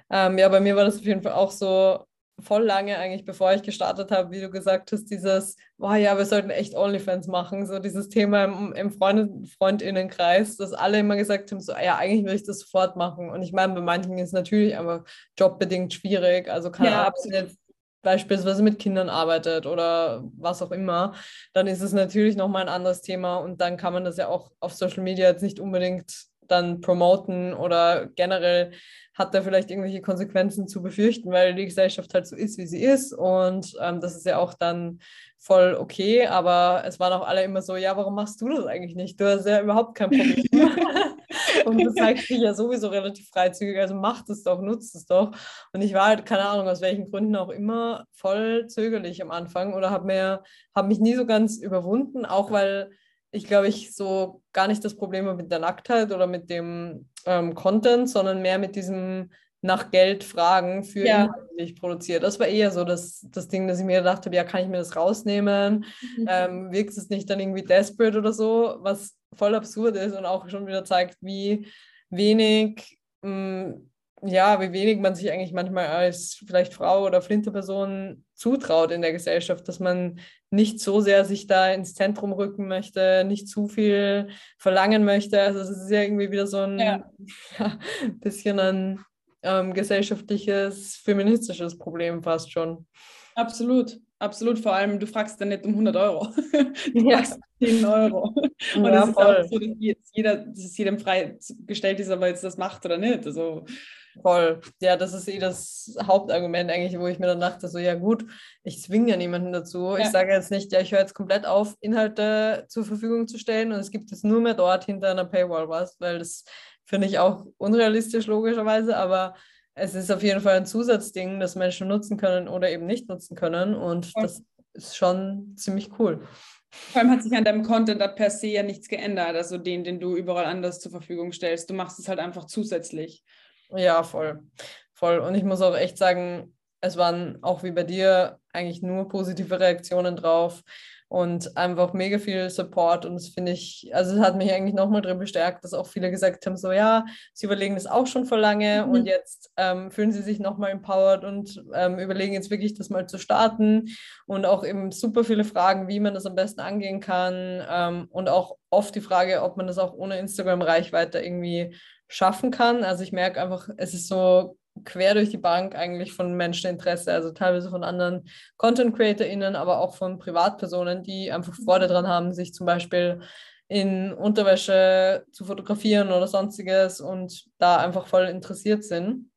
Ähm, ja, bei mir war das auf jeden Fall auch so, voll lange eigentlich, bevor ich gestartet habe, wie du gesagt hast, dieses, boah ja, wir sollten echt OnlyFans machen, so dieses Thema im, im Freund, Freundinnenkreis, dass alle immer gesagt haben, so, ja, eigentlich will ich das sofort machen. Und ich meine, bei manchen ist es natürlich aber jobbedingt schwierig, also kann ja, jetzt beispielsweise mit Kindern arbeitet oder was auch immer, dann ist es natürlich nochmal ein anderes Thema. Und dann kann man das ja auch auf Social Media jetzt nicht unbedingt dann promoten oder generell hat er vielleicht irgendwelche Konsequenzen zu befürchten, weil die Gesellschaft halt so ist, wie sie ist. Und ähm, das ist ja auch dann voll okay. Aber es waren auch alle immer so, ja, warum machst du das eigentlich nicht? Du hast ja überhaupt kein Problem. und du zeigst dich ja sowieso relativ freizügig, also mach das doch, nutzt es doch. Und ich war halt, keine Ahnung, aus welchen Gründen auch immer, voll zögerlich am Anfang oder habe mir, habe mich nie so ganz überwunden, auch weil ich glaube, ich so gar nicht das Problem habe mit der Nacktheit oder mit dem ähm, Content, sondern mehr mit diesem nach Geld fragen für ja. Inhalte, die ich produziere. Das war eher so das, das Ding, dass ich mir gedacht habe, ja, kann ich mir das rausnehmen? Mhm. Ähm, wirkt es nicht dann irgendwie desperate oder so, was voll absurd ist und auch schon wieder zeigt, wie wenig mh, mm, ja, wie wenig man sich eigentlich manchmal als vielleicht Frau oder flinte Person zutraut in der Gesellschaft, dass man nicht so sehr sich da ins Zentrum rücken möchte, nicht zu viel verlangen möchte. Also es ist ja irgendwie wieder so ein ja. Ja, bisschen ein ähm, gesellschaftliches, feministisches Problem fast schon. Absolut. Absolut, vor allem, du fragst dann nicht um 100 Euro. Du ja. fragst 10 Euro. Und ja, es ist voll. auch so, dass jeder, dass es jedem freigestellt ist, ob er jetzt das macht oder nicht. Also Voll. Ja, das ist eh das Hauptargument eigentlich, wo ich mir dann dachte, so ja gut, ich zwinge ja niemanden dazu. Ja. Ich sage jetzt nicht, ja, ich höre jetzt komplett auf, Inhalte zur Verfügung zu stellen und es gibt jetzt nur mehr dort hinter einer Paywall was, weil das finde ich auch unrealistisch logischerweise, aber es ist auf jeden Fall ein Zusatzding, das Menschen nutzen können oder eben nicht nutzen können und Voll. das ist schon ziemlich cool. Vor allem hat sich an deinem Content per se ja nichts geändert, also den, den du überall anders zur Verfügung stellst. Du machst es halt einfach zusätzlich. Ja, voll. Voll. Und ich muss auch echt sagen, es waren auch wie bei dir eigentlich nur positive Reaktionen drauf und einfach mega viel Support. Und das finde ich, also es hat mich eigentlich nochmal drin bestärkt, dass auch viele gesagt haben: so ja, sie überlegen das auch schon vor lange mhm. und jetzt ähm, fühlen sie sich nochmal empowered und ähm, überlegen jetzt wirklich, das mal zu starten. Und auch eben super viele Fragen, wie man das am besten angehen kann. Ähm, und auch oft die Frage, ob man das auch ohne Instagram-Reichweite irgendwie schaffen kann. Also ich merke einfach, es ist so quer durch die Bank eigentlich von Menscheninteresse, also teilweise von anderen Content CreatorInnen, aber auch von Privatpersonen, die einfach Freude daran haben, sich zum Beispiel in Unterwäsche zu fotografieren oder sonstiges und da einfach voll interessiert sind.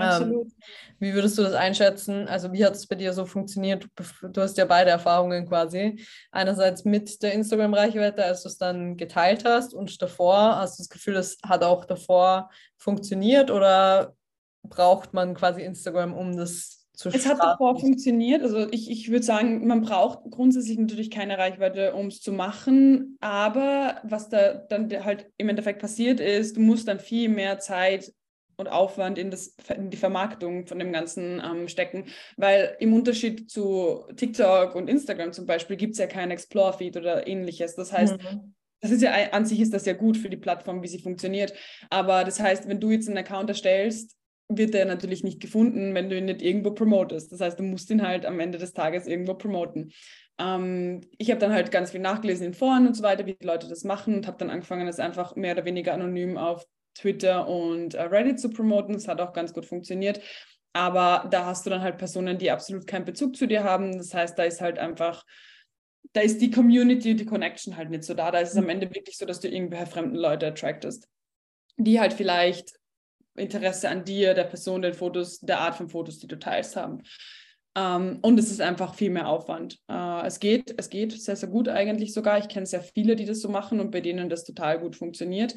Ähm, wie würdest du das einschätzen? Also wie hat es bei dir so funktioniert? Du hast ja beide Erfahrungen quasi. Einerseits mit der Instagram-Reichweite, als du es dann geteilt hast und davor, hast du das Gefühl, es hat auch davor funktioniert oder braucht man quasi Instagram, um das zu Es hat davor funktioniert. Also ich, ich würde sagen, man braucht grundsätzlich natürlich keine Reichweite, um es zu machen. Aber was da dann halt im Endeffekt passiert ist, du musst dann viel mehr Zeit und Aufwand in, das, in die Vermarktung von dem Ganzen ähm, stecken. Weil im Unterschied zu TikTok und Instagram zum Beispiel gibt es ja kein Explore-Feed oder ähnliches. Das heißt, mhm. das ist ja an sich ist das ja gut für die Plattform, wie sie funktioniert. Aber das heißt, wenn du jetzt einen Account erstellst, wird der natürlich nicht gefunden, wenn du ihn nicht irgendwo promotest. Das heißt, du musst ihn halt am Ende des Tages irgendwo promoten. Ähm, ich habe dann halt ganz viel nachgelesen in Foren und so weiter, wie die Leute das machen und habe dann angefangen, das einfach mehr oder weniger anonym auf Twitter und äh, Reddit zu promoten. Das hat auch ganz gut funktioniert. Aber da hast du dann halt Personen, die absolut keinen Bezug zu dir haben. Das heißt, da ist halt einfach, da ist die Community, die Connection halt nicht so da. Da ist es am Ende wirklich so, dass du irgendwelche fremden Leute attractest, die halt vielleicht Interesse an dir, der Person, den Fotos, der Art von Fotos, die du teilst, haben. Ähm, und es ist einfach viel mehr Aufwand. Uh, es geht, es geht sehr, sehr gut eigentlich sogar. Ich kenne sehr viele, die das so machen und bei denen das total gut funktioniert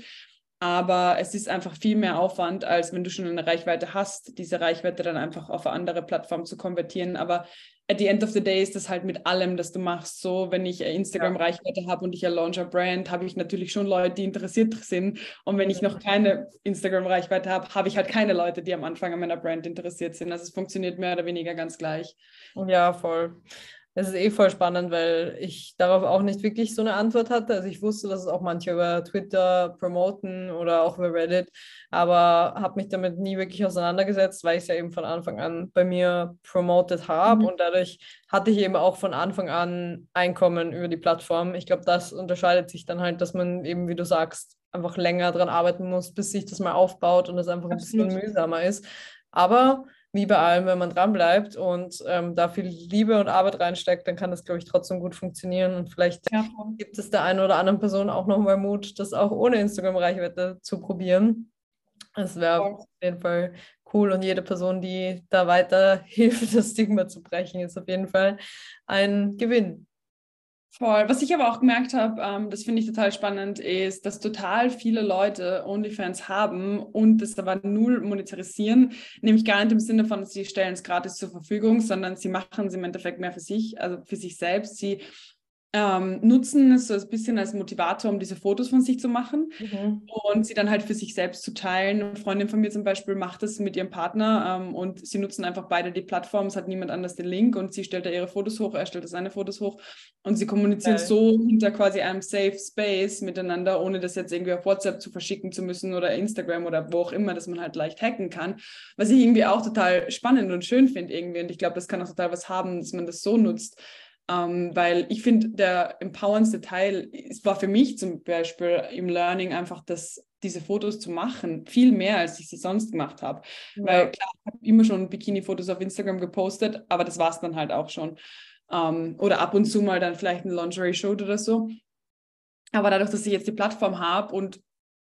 aber es ist einfach viel mehr Aufwand, als wenn du schon eine Reichweite hast, diese Reichweite dann einfach auf eine andere Plattform zu konvertieren. Aber at the end of the day ist das halt mit allem, das du machst. So, wenn ich Instagram-Reichweite ja. habe und ich launch a Brand, habe ich natürlich schon Leute, die interessiert sind. Und wenn ich noch keine Instagram-Reichweite habe, habe ich halt keine Leute, die am Anfang an meiner Brand interessiert sind. Also es funktioniert mehr oder weniger ganz gleich. Ja, voll. Es ist eh voll spannend, weil ich darauf auch nicht wirklich so eine Antwort hatte. Also ich wusste, dass es auch manche über Twitter promoten oder auch über Reddit, aber habe mich damit nie wirklich auseinandergesetzt, weil ich es ja eben von Anfang an bei mir promotet habe mhm. und dadurch hatte ich eben auch von Anfang an Einkommen über die Plattform. Ich glaube, das unterscheidet sich dann halt, dass man eben, wie du sagst, einfach länger dran arbeiten muss, bis sich das mal aufbaut und es einfach ein Absolut. bisschen mühsamer ist. Aber wie bei allem, wenn man dranbleibt und ähm, da viel Liebe und Arbeit reinsteckt, dann kann das, glaube ich, trotzdem gut funktionieren. Und vielleicht ja. gibt es der einen oder anderen Person auch nochmal Mut, das auch ohne Instagram-Reichweite zu probieren. Das wäre auf jeden Fall cool. Und jede Person, die da weiter hilft, das Stigma zu brechen, ist auf jeden Fall ein Gewinn. Voll. Was ich aber auch gemerkt habe, ähm, das finde ich total spannend, ist, dass total viele Leute OnlyFans haben und das aber null monetarisieren, nämlich gar nicht im Sinne von, sie stellen es gratis zur Verfügung, sondern sie machen es im Endeffekt mehr für sich, also für sich selbst. Sie ähm, nutzen es so ein bisschen als Motivator, um diese Fotos von sich zu machen mhm. und sie dann halt für sich selbst zu teilen. Eine Freundin von mir zum Beispiel macht das mit ihrem Partner ähm, und sie nutzen einfach beide die Plattform. Es hat niemand anders den Link und sie stellt da ihre Fotos hoch, er stellt seine Fotos hoch und sie kommunizieren okay. so hinter quasi einem Safe Space miteinander, ohne das jetzt irgendwie auf WhatsApp zu verschicken zu müssen oder Instagram oder wo auch immer, dass man halt leicht hacken kann. Was ich irgendwie auch total spannend und schön finde irgendwie und ich glaube, das kann auch total was haben, dass man das so nutzt ähm, weil ich finde, der empowerndste Teil es war für mich zum Beispiel im Learning einfach das, diese Fotos zu machen, viel mehr, als ich sie sonst gemacht habe. Ja. Weil klar, ich habe immer schon Bikini-Fotos auf Instagram gepostet, aber das war es dann halt auch schon. Ähm, oder ab und zu mal dann vielleicht ein Lingerie-Shoot oder so. Aber dadurch, dass ich jetzt die Plattform habe und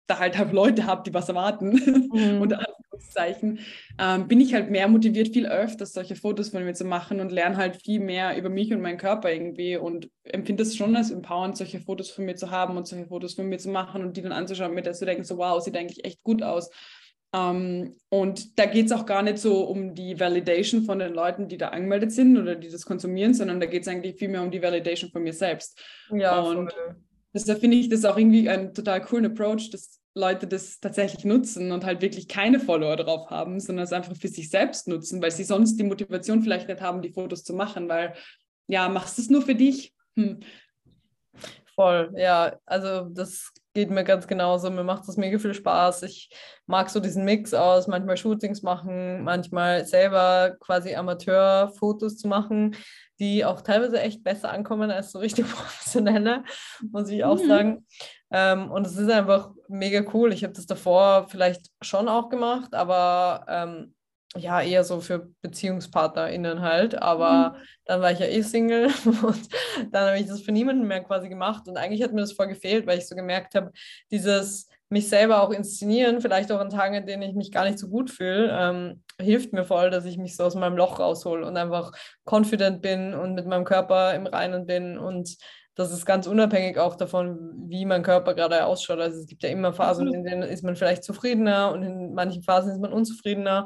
da halt, halt Leute habe, die was erwarten, mhm. unter Anführungszeichen, ähm, bin ich halt mehr motiviert, viel öfter solche Fotos von mir zu machen und lerne halt viel mehr über mich und meinen Körper irgendwie und empfinde es schon als empowernd, solche Fotos von mir zu haben und solche Fotos von mir zu machen und die dann anzuschauen, mit der zu denken, so wow, sieht eigentlich echt gut aus. Um, ähm, und da geht es auch gar nicht so um die Validation von den Leuten, die da angemeldet sind oder die das konsumieren, sondern da geht es eigentlich viel mehr um die Validation von mir selbst. Ja, und voll. deshalb finde ich das auch irgendwie ein total coolen Approach, dass Leute das tatsächlich nutzen und halt wirklich keine Follower drauf haben, sondern es einfach für sich selbst nutzen, weil sie sonst die Motivation vielleicht nicht haben, die Fotos zu machen, weil ja, machst du es nur für dich? Hm. Voll, ja, also das geht mir ganz genauso. Mir macht das mega viel Spaß. Ich mag so diesen Mix aus, manchmal Shootings machen, manchmal selber quasi Amateurfotos zu machen, die auch teilweise echt besser ankommen als so richtig professionelle, muss ich auch mhm. sagen. Ähm, und es ist einfach mega cool. Ich habe das davor vielleicht schon auch gemacht, aber ähm, ja, eher so für BeziehungspartnerInnen halt. Aber mhm. dann war ich ja eh Single und dann habe ich das für niemanden mehr quasi gemacht. Und eigentlich hat mir das voll gefehlt, weil ich so gemerkt habe, dieses mich selber auch inszenieren, vielleicht auch an Tagen, in denen ich mich gar nicht so gut fühle, ähm, hilft mir voll, dass ich mich so aus meinem Loch raushol und einfach confident bin und mit meinem Körper im Reinen bin und das ist ganz unabhängig auch davon, wie mein Körper gerade ausschaut. Also es gibt ja immer Phasen, in denen ist man vielleicht zufriedener und in manchen Phasen ist man unzufriedener,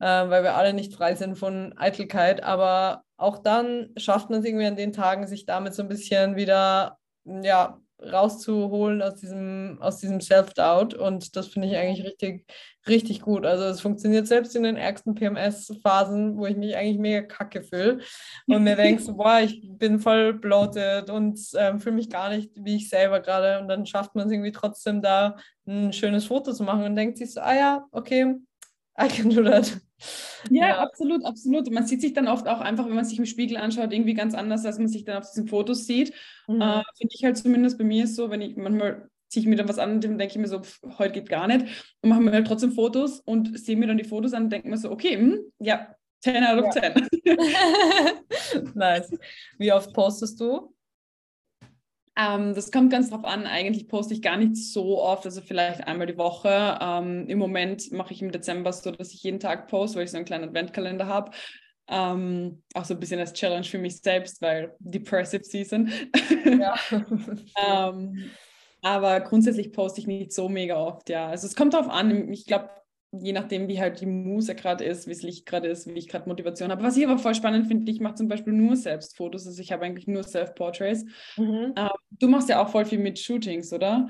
äh, weil wir alle nicht frei sind von Eitelkeit. Aber auch dann schafft man es irgendwie an den Tagen, sich damit so ein bisschen wieder ja, rauszuholen aus diesem, aus diesem Self-Doubt. Und das finde ich eigentlich richtig, richtig gut. Also es funktioniert selbst in den ärgsten PMS-Phasen, wo ich mich eigentlich mega kacke fühle und mir denke, so, boah, ich bin voll bloated und ähm, fühle mich gar nicht wie ich selber gerade. Und dann schafft man es irgendwie trotzdem da ein schönes Foto zu machen und denkt sich so, ah ja, okay, I can do that. Ja, ja, absolut, absolut. Man sieht sich dann oft auch einfach, wenn man sich im Spiegel anschaut, irgendwie ganz anders, als man sich dann auf diesen Fotos sieht. Mhm. Äh, Finde ich halt zumindest bei mir ist so, wenn ich manchmal ziehe ich mir dann was an und denke ich mir so, pff, heute geht gar nicht. Und mache mir halt trotzdem Fotos und sehe mir dann die Fotos an und denke mir so, okay, hm, ja, 10 out of ja. 10. nice. Wie oft postest du? Ähm, das kommt ganz drauf an. Eigentlich poste ich gar nicht so oft, also vielleicht einmal die Woche. Ähm, Im Moment mache ich im Dezember so, dass ich jeden Tag poste, weil ich so einen kleinen Adventkalender habe. Ähm, auch so ein bisschen als Challenge für mich selbst, weil Depressive Season. Ja. ähm, aber grundsätzlich poste ich nicht so mega oft, ja. Also es kommt darauf an. Ich glaube, je nachdem, wie halt die Muse gerade ist, wie es Licht gerade ist, wie ich gerade Motivation habe. Was ich aber voll spannend finde, ich mache zum Beispiel nur Selbstfotos, also ich habe eigentlich nur Self-Portraits. Mhm. Ähm, du machst ja auch voll viel mit Shootings, oder?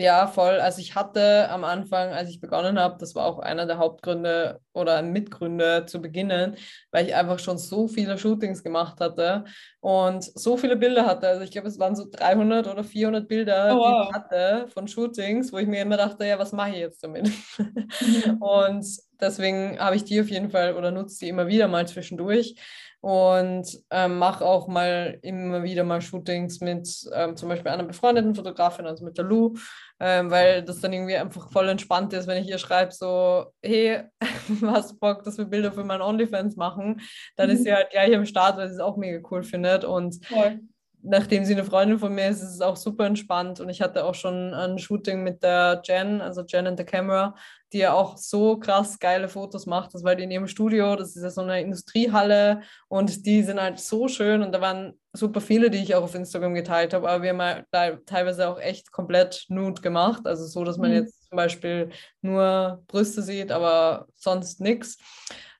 Ja, voll. Also ich hatte am Anfang, als ich begonnen habe, das war auch einer der Hauptgründe oder Mitgründe zu beginnen, weil ich einfach schon so viele Shootings gemacht hatte und so viele Bilder hatte. Also ich glaube, es waren so 300 oder 400 Bilder, oh, wow. die ich hatte von Shootings, wo ich mir immer dachte, ja, was mache ich jetzt damit? Mhm. und deswegen habe ich die auf jeden Fall oder nutze die immer wieder mal zwischendurch und ähm, mache auch mal immer wieder mal Shootings mit ähm, zum Beispiel einer befreundeten Fotografin, also mit der Lou, ähm, weil das dann irgendwie einfach voll entspannt ist, wenn ich ihr schreibe so, hey, hast Bock, dass wir Bilder für meinen OnlyFans machen? Dann mhm. ist sie halt gleich am Start, weil sie es auch mega cool findet und Voll nachdem sie eine Freundin von mir ist, ist es auch super entspannt. Und ich hatte auch schon ein Shooting mit der Jen, also Jen and the Camera, die ja auch so krass geile Fotos macht. Das war in ihrem Studio, das ist ja so eine Industriehalle und die sind halt so schön. Und da waren super viele, die ich auch auf Instagram geteilt habe, aber wir haben halt teilweise auch echt komplett nude gemacht. Also so, dass man mhm. jetzt zum Beispiel nur Brüste sieht, aber sonst nichts.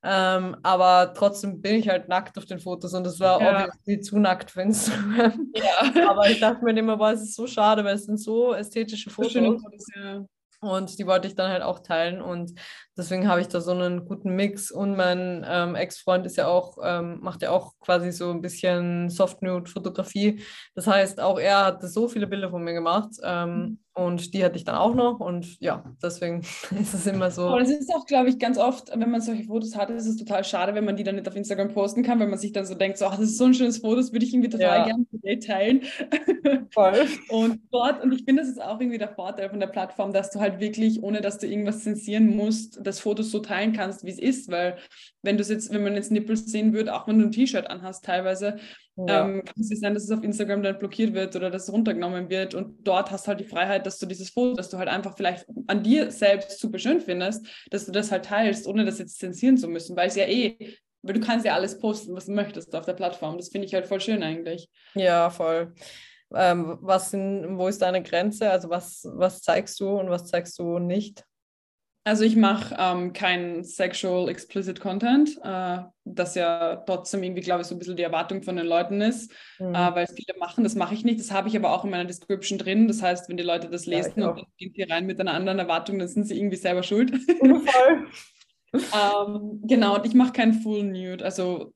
Ähm, aber trotzdem bin ich halt nackt auf den Fotos und das war ja. obviously zu nackt für Instagram. Ja. aber ich dachte mir immer, boah, es ist so schade, weil es sind so ästhetische Fotos. Fotos ja. Und die wollte ich dann halt auch teilen. Und deswegen habe ich da so einen guten Mix. Und mein ähm, Ex-Freund ist ja auch, ähm, macht ja auch quasi so ein bisschen Soft-Nude-Fotografie. Das heißt, auch er hat so viele Bilder von mir gemacht. Ähm, mhm. Und die hatte ich dann auch noch. Und ja, deswegen ist es immer so. Aber das ist auch, glaube ich, ganz oft, wenn man solche Fotos hat, ist es total schade, wenn man die dann nicht auf Instagram posten kann, weil man sich dann so denkt, so, ach, das ist so ein schönes Foto, das würde ich irgendwie total ja. gerne teilen. Voll. und dort, und ich finde, das ist auch irgendwie der Vorteil von der Plattform, dass du halt wirklich, ohne dass du irgendwas zensieren musst, das Foto so teilen kannst, wie es ist. Weil wenn du jetzt, wenn man jetzt Nippels sehen würde, auch wenn du ein T-Shirt anhast teilweise, ja. ähm, kann es sein, dass es auf Instagram dann blockiert wird oder dass es runtergenommen wird. Und dort hast du halt die Freiheit, dass du dieses Foto, dass du halt einfach vielleicht an dir selbst super schön findest, dass du das halt teilst, ohne das jetzt zensieren zu müssen, weil es ja eh, weil du kannst ja alles posten, was du möchtest auf der Plattform. Das finde ich halt voll schön eigentlich. Ja, voll. Ähm, was sind, wo ist deine Grenze? Also was, was zeigst du und was zeigst du nicht? Also ich mache ähm, kein sexual explicit Content, äh, das ja trotzdem irgendwie, glaube ich, so ein bisschen die Erwartung von den Leuten ist, mhm. äh, weil viele machen, das mache ich nicht. Das habe ich aber auch in meiner Description drin. Das heißt, wenn die Leute das lesen ja, und dann gehen sie rein mit einer anderen Erwartung, dann sind sie irgendwie selber schuld. Voll. ähm, genau, und ich mache kein Full Nude. Also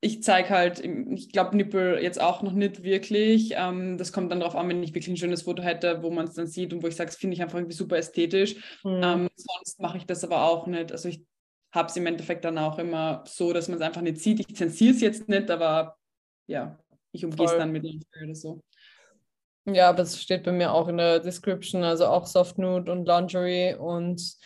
ich zeige halt, ich glaube, Nippel jetzt auch noch nicht wirklich. Ähm, das kommt dann darauf an, wenn ich wirklich ein schönes Foto hätte, wo man es dann sieht und wo ich sage, das finde ich einfach irgendwie super ästhetisch. Mhm. Ähm, sonst mache ich das aber auch nicht. Also ich habe es im Endeffekt dann auch immer so, dass man es einfach nicht sieht. Ich zensiere es jetzt nicht, aber ja, ich umgehe es dann mit Lingerie oder so. Ja, aber es steht bei mir auch in der Description, also auch Soft Nude und Lingerie und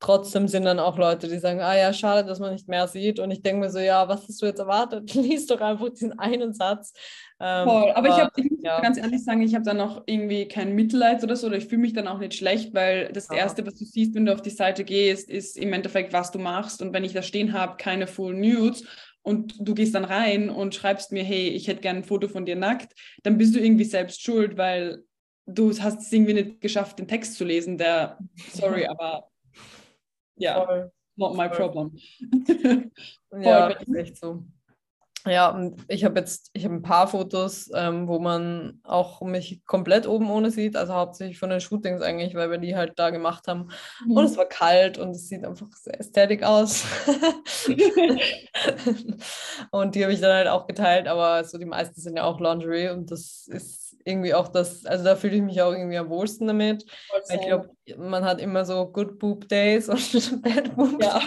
trotzdem sind dann auch Leute, die sagen, ah ja, schade, dass man nicht mehr sieht. Und ich denke mir so, ja, was hast du jetzt erwartet? Lies doch einfach diesen einen Satz. Ähm, Voll, aber, aber ich, hab, ich muss ja. ganz ehrlich sagen, ich habe dann noch irgendwie kein Mitleid oder so, oder ich fühle mich dann auch nicht schlecht, weil das ja. Erste, was du siehst, wenn du auf die Seite gehst, ist im Endeffekt, was du machst. Und wenn ich da stehen habe, keine Full Nudes und du gehst dann rein und schreibst mir, hey, ich hätte gerne ein Foto von dir nackt, dann bist du irgendwie selbst schuld, weil du hast es irgendwie nicht geschafft, den Text zu lesen, der, sorry, aber ja, Voll. not my Voll. problem. ja, ist echt so. Ja, und ich habe jetzt, ich habe ein paar Fotos, ähm, wo man auch mich komplett oben ohne sieht, also hauptsächlich von den Shootings eigentlich, weil wir die halt da gemacht haben. Mhm. Und es war kalt und es sieht einfach sehr ästhetisch aus. und die habe ich dann halt auch geteilt, aber so die meisten sind ja auch Lingerie und das ist irgendwie auch das, also da fühle ich mich auch irgendwie am wohlsten damit. Ich glaube, man hat immer so Good Boob Days und Bad Boob Days. Ja.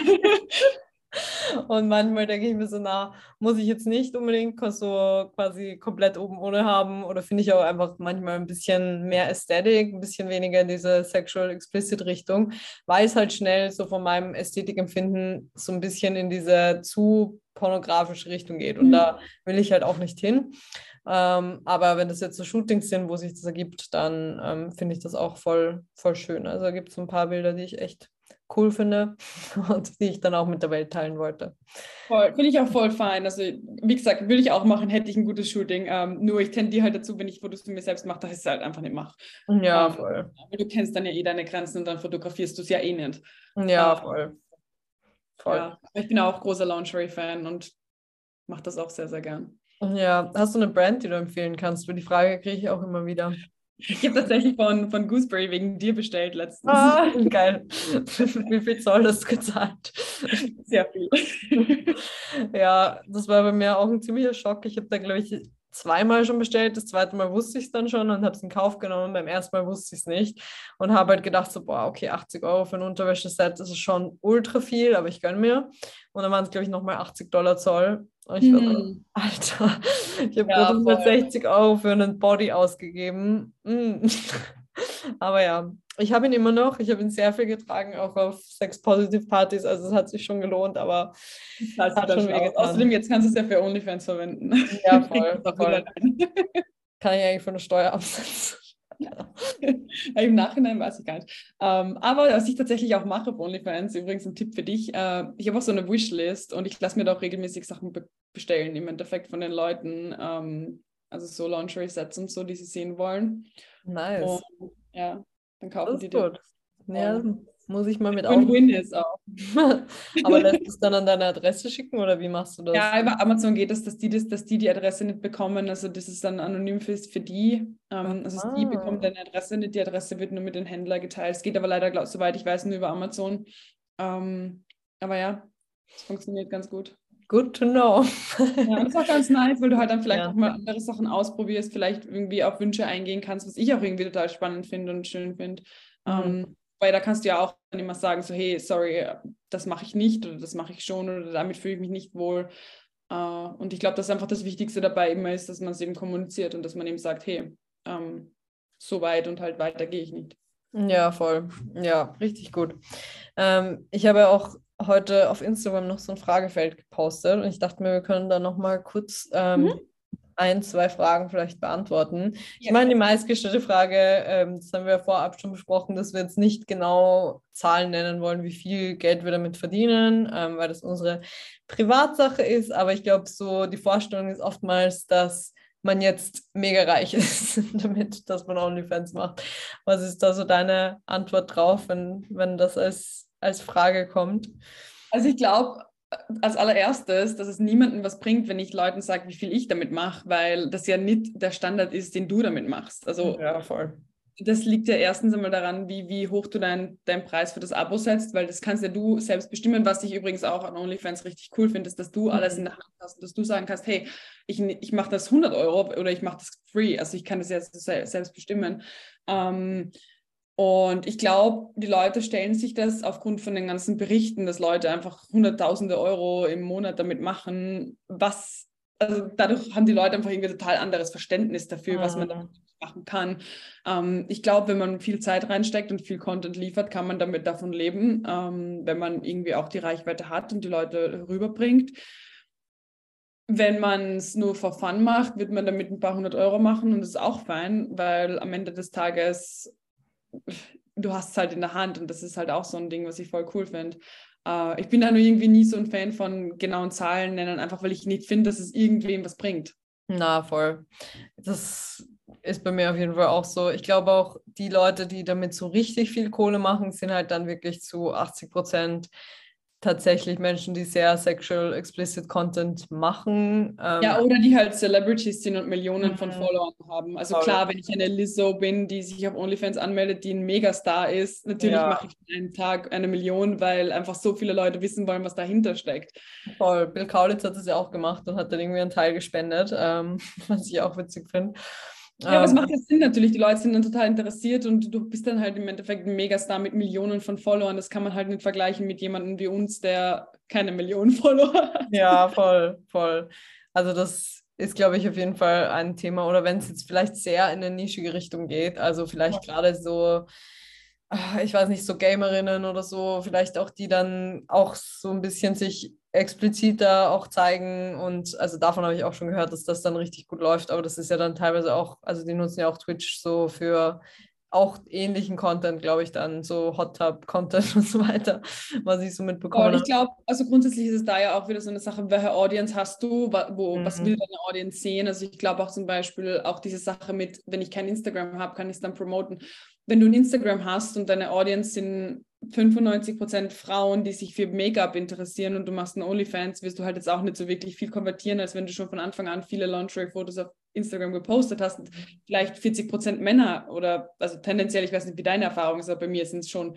Und manchmal denke ich mir so, na, muss ich jetzt nicht unbedingt so quasi komplett oben ohne haben oder finde ich auch einfach manchmal ein bisschen mehr Ästhetik, ein bisschen weniger in diese Sexual Explicit Richtung, weil es halt schnell so von meinem Ästhetikempfinden so ein bisschen in diese zu pornografische Richtung geht. Und mhm. da will ich halt auch nicht hin. Ähm, aber wenn das jetzt so Shootings sind, wo sich das ergibt, dann ähm, finde ich das auch voll, voll schön. Also gibt es ein paar Bilder, die ich echt cool finde und die ich dann auch mit der Welt teilen wollte. Voll, finde ich auch voll fein. Also, wie gesagt, würde ich auch machen, hätte ich ein gutes Shooting. Ähm, nur ich tendiere halt dazu, wenn ich Fotos für mich selbst mache, dass ich es halt einfach nicht mache. Ja, ähm, voll. Du kennst dann ja eh deine Grenzen und dann fotografierst du es ja eh nicht. Ja, ähm, voll. voll. Ja, ich bin auch großer Lingerie-Fan und mache das auch sehr, sehr gern. Ja, hast du eine Brand, die du empfehlen kannst? Die Frage kriege ich auch immer wieder. Ich habe tatsächlich von, von Gooseberry wegen dir bestellt letztens. Ah, geil. Wie viel Zoll hast du gezahlt? Sehr viel. ja, das war bei mir auch ein ziemlicher Schock. Ich habe da, glaube ich, zweimal schon bestellt. Das zweite Mal wusste ich es dann schon und habe es in Kauf genommen. Beim ersten Mal wusste ich es nicht und habe halt gedacht, so, boah, okay, 80 Euro für ein Unterwäscheset, das ist schon ultra viel, aber ich gönne mir. Und dann waren es, glaube ich, nochmal 80 Dollar Zoll. Und ich hm. war Alter, ich habe ja, 160 Euro für einen Body ausgegeben. Mm. aber ja, ich habe ihn immer noch. Ich habe ihn sehr viel getragen, auch auf Sex-Positive-Partys. Also es hat sich schon gelohnt, aber es hat schon wehgetan. Außerdem, jetzt kannst du es ja für OnlyFans verwenden. Ja, voll. voll. Kann ich eigentlich von der Steuer absetzen. Im Nachhinein weiß ich gar nicht. Ähm, aber was ich tatsächlich auch mache auf OnlyFans, übrigens ein Tipp für dich, äh, ich habe auch so eine Wishlist und ich lasse mir da auch regelmäßig Sachen be bestellen, im Endeffekt von den Leuten, ähm, also so Lingerie-Sets und so, die sie sehen wollen. Nice. Und, ja, dann kaufen die gut. Die. Ja, muss ich mal mit auf. Win ist auch. Aber lässt du es dann an deine Adresse schicken oder wie machst du das? Ja, über Amazon geht das, dass die, das, dass die die Adresse nicht bekommen. Also das ist dann anonym für, für die. Ähm, also die bekommen deine Adresse nicht. Die Adresse wird nur mit den Händlern geteilt. Es geht aber leider, glaub, soweit ich weiß, nur über Amazon. Ähm, aber ja, es funktioniert ganz gut. Good to know. ja, das ist auch ganz nice, weil du halt dann vielleicht ja. auch mal andere Sachen ausprobierst, vielleicht irgendwie auf Wünsche eingehen kannst, was ich auch irgendwie total spannend finde und schön finde. Mhm. Ähm, weil da kannst du ja auch immer sagen, so hey, sorry, das mache ich nicht oder das mache ich schon oder damit fühle ich mich nicht wohl. Uh, und ich glaube, dass einfach das Wichtigste dabei immer ist, dass man es eben kommuniziert und dass man eben sagt, hey, ähm, so weit und halt weiter gehe ich nicht. Ja, voll. Ja, richtig gut. Ähm, ich habe auch heute auf Instagram noch so ein Fragefeld gepostet und ich dachte mir, wir können da noch mal kurz ähm, mhm ein, zwei Fragen vielleicht beantworten. Ich meine, die meistgestellte Frage, ähm, das haben wir ja vorab schon besprochen, dass wir jetzt nicht genau Zahlen nennen wollen, wie viel Geld wir damit verdienen, ähm, weil das unsere Privatsache ist. Aber ich glaube, so die Vorstellung ist oftmals, dass man jetzt mega reich ist damit, dass man OnlyFans macht. Was ist da so deine Antwort drauf, wenn, wenn das als, als Frage kommt? Also ich glaube, als allererstes, dass es niemandem was bringt, wenn ich Leuten sage, wie viel ich damit mache, weil das ja nicht der Standard ist, den du damit machst. Also ja, voll. Das liegt ja erstens einmal daran, wie, wie hoch du deinen dein Preis für das Abo setzt, weil das kannst ja du selbst bestimmen, was ich übrigens auch an OnlyFans richtig cool finde, ist, dass du alles mhm. in der Hand hast und dass du sagen kannst, hey, ich, ich mache das 100 Euro oder ich mache das free. Also ich kann das ja selbst bestimmen. Ähm, und ich glaube, die Leute stellen sich das aufgrund von den ganzen Berichten, dass Leute einfach Hunderttausende Euro im Monat damit machen, was, also dadurch haben die Leute einfach irgendwie total anderes Verständnis dafür, was man damit machen kann. Ähm, ich glaube, wenn man viel Zeit reinsteckt und viel Content liefert, kann man damit davon leben, ähm, wenn man irgendwie auch die Reichweite hat und die Leute rüberbringt. Wenn man es nur for fun macht, wird man damit ein paar hundert Euro machen und das ist auch fein, weil am Ende des Tages du hast es halt in der Hand und das ist halt auch so ein Ding, was ich voll cool finde. Uh, ich bin da nur irgendwie nie so ein Fan von genauen Zahlen nennen, einfach weil ich nicht finde, dass es irgendwem was bringt. Na, voll. Das ist bei mir auf jeden Fall auch so. Ich glaube auch, die Leute, die damit so richtig viel Kohle machen, sind halt dann wirklich zu 80 Prozent tatsächlich Menschen, die sehr sexual explicit Content machen. Ähm, ja, oder die halt Celebrities sind und Millionen von mhm. Followern haben. Also klar, wenn ich eine Lizzo bin, die sich auf OnlyFans anmeldet, die ein Megastar ist, natürlich ja. mache ich einen Tag eine Million, weil einfach so viele Leute wissen wollen, was dahinter steckt. Voll. Bill Kaulitz hat das ja auch gemacht und hat dann irgendwie einen Teil gespendet, ähm, was ich auch witzig finde. Ja, aber es ähm, macht ja Sinn natürlich. Die Leute sind dann total interessiert und du bist dann halt im Endeffekt ein Megastar mit Millionen von Followern. Das kann man halt nicht vergleichen mit jemandem wie uns, der keine Millionen Follower hat. Ja, voll, voll. Also das ist, glaube ich, auf jeden Fall ein Thema. Oder wenn es jetzt vielleicht sehr in eine nischige Richtung geht, also vielleicht ja. gerade so ah, ich weiß nicht, so Gamerinnen oder so, vielleicht auch die dann auch so ein bisschen sich expliziter auch zeigen. Und also davon habe ich auch schon gehört, dass das dann richtig gut läuft. Aber das ist ja dann teilweise auch, also die nutzen ja auch Twitch so für auch ähnlichen Content, glaube ich, dann so Hot Tub Content und so weiter, was ich so mitbekomme. Und ich glaube, also grundsätzlich ist es da ja auch wieder so eine Sache, welche Audience hast du, wo, mhm. was will deine Audience sehen? Also ich glaube auch zum Beispiel auch diese Sache mit, wenn ich kein Instagram habe, kann ich es dann promoten. Wenn du ein Instagram hast und deine Audience sind 95% Frauen, die sich für Make-up interessieren und du machst einen OnlyFans, wirst du halt jetzt auch nicht so wirklich viel konvertieren, als wenn du schon von Anfang an viele Lingerie-Fotos auf Instagram gepostet hast. Vielleicht 40% Männer oder, also tendenziell, ich weiß nicht, wie deine Erfahrung ist, aber bei mir sind es schon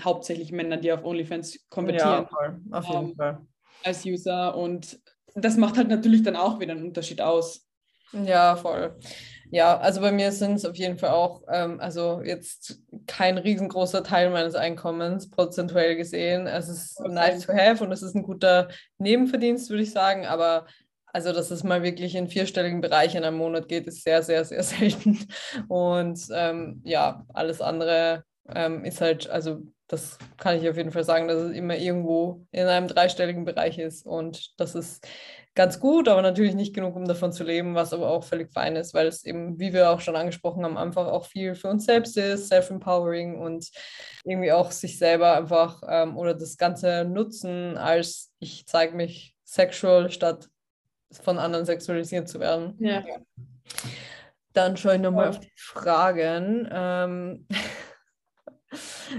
hauptsächlich Männer, die auf OnlyFans konvertieren. Ja, voll. auf jeden ähm, Fall. Als User und das macht halt natürlich dann auch wieder einen Unterschied aus. Ja, voll. Ja, also bei mir sind es auf jeden Fall auch, ähm, also jetzt kein riesengroßer Teil meines Einkommens, prozentuell gesehen. Es ist okay. nice to have und es ist ein guter Nebenverdienst, würde ich sagen, aber also, dass es mal wirklich in vierstelligen Bereich in einem Monat geht, ist sehr, sehr, sehr selten. Und ähm, ja, alles andere ähm, ist halt, also das kann ich auf jeden Fall sagen, dass es immer irgendwo in einem dreistelligen Bereich ist. Und das ist ganz gut, aber natürlich nicht genug, um davon zu leben, was aber auch völlig fein ist, weil es eben, wie wir auch schon angesprochen haben, einfach auch viel für uns selbst ist, self-empowering und irgendwie auch sich selber einfach ähm, oder das Ganze nutzen, als ich zeige mich sexual, statt von anderen sexualisiert zu werden. Ja. Dann schaue ich nochmal auf die Fragen. Ähm,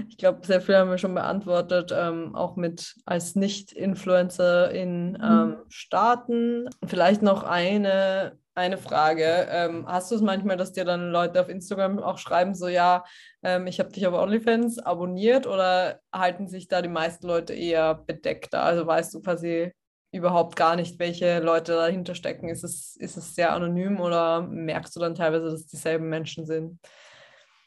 ich glaube, sehr viel haben wir schon beantwortet, ähm, auch mit als Nicht-Influencer in mhm. ähm, Staaten. Vielleicht noch eine, eine Frage. Ähm, hast du es manchmal, dass dir dann Leute auf Instagram auch schreiben, so ja, ähm, ich habe dich auf OnlyFans abonniert oder halten sich da die meisten Leute eher bedeckter? Also weißt du quasi überhaupt gar nicht, welche Leute dahinter stecken? Ist es, ist es sehr anonym oder merkst du dann teilweise, dass es dieselben Menschen sind?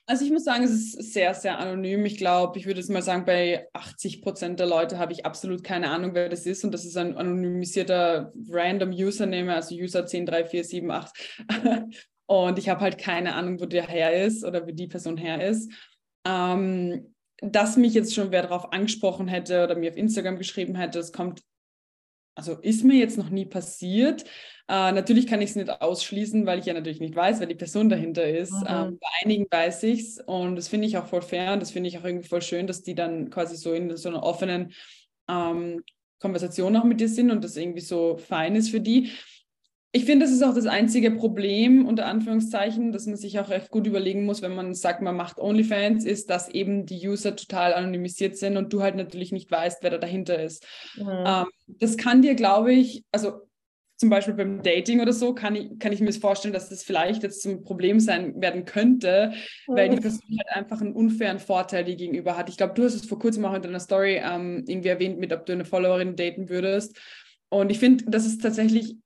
Also ich muss sagen, es ist sehr, sehr anonym. Ich glaube, ich würde es mal sagen, bei 80 Prozent der Leute habe ich absolut keine Ahnung, wer das ist. Und das ist ein anonymisierter random Username, also User 103478. und ich habe halt keine Ahnung, wo der her ist oder wie die Person her ist. Ähm, dass mich jetzt schon wer darauf angesprochen hätte oder mir auf Instagram geschrieben hätte, das kommt also ist mir jetzt noch nie passiert. Äh, natürlich kann ich es nicht ausschließen, weil ich ja natürlich nicht weiß, wer die Person dahinter ist. Mhm. Ähm, bei einigen weiß ich es und das finde ich auch voll fair und das finde ich auch irgendwie voll schön, dass die dann quasi so in so einer offenen ähm, Konversation auch mit dir sind und das irgendwie so fein ist für die. Ich finde, das ist auch das einzige Problem, unter Anführungszeichen, dass man sich auch recht gut überlegen muss, wenn man sagt, man macht OnlyFans, ist, dass eben die User total anonymisiert sind und du halt natürlich nicht weißt, wer da dahinter ist. Mhm. Ähm, das kann dir, glaube ich, also zum Beispiel beim Dating oder so, kann ich, kann ich mir vorstellen, dass das vielleicht jetzt zum Problem sein werden könnte, mhm. weil die Person halt einfach einen unfairen Vorteil dir gegenüber hat. Ich glaube, du hast es vor kurzem auch in deiner Story ähm, irgendwie erwähnt, mit ob du eine Followerin daten würdest. Und ich finde, das ist tatsächlich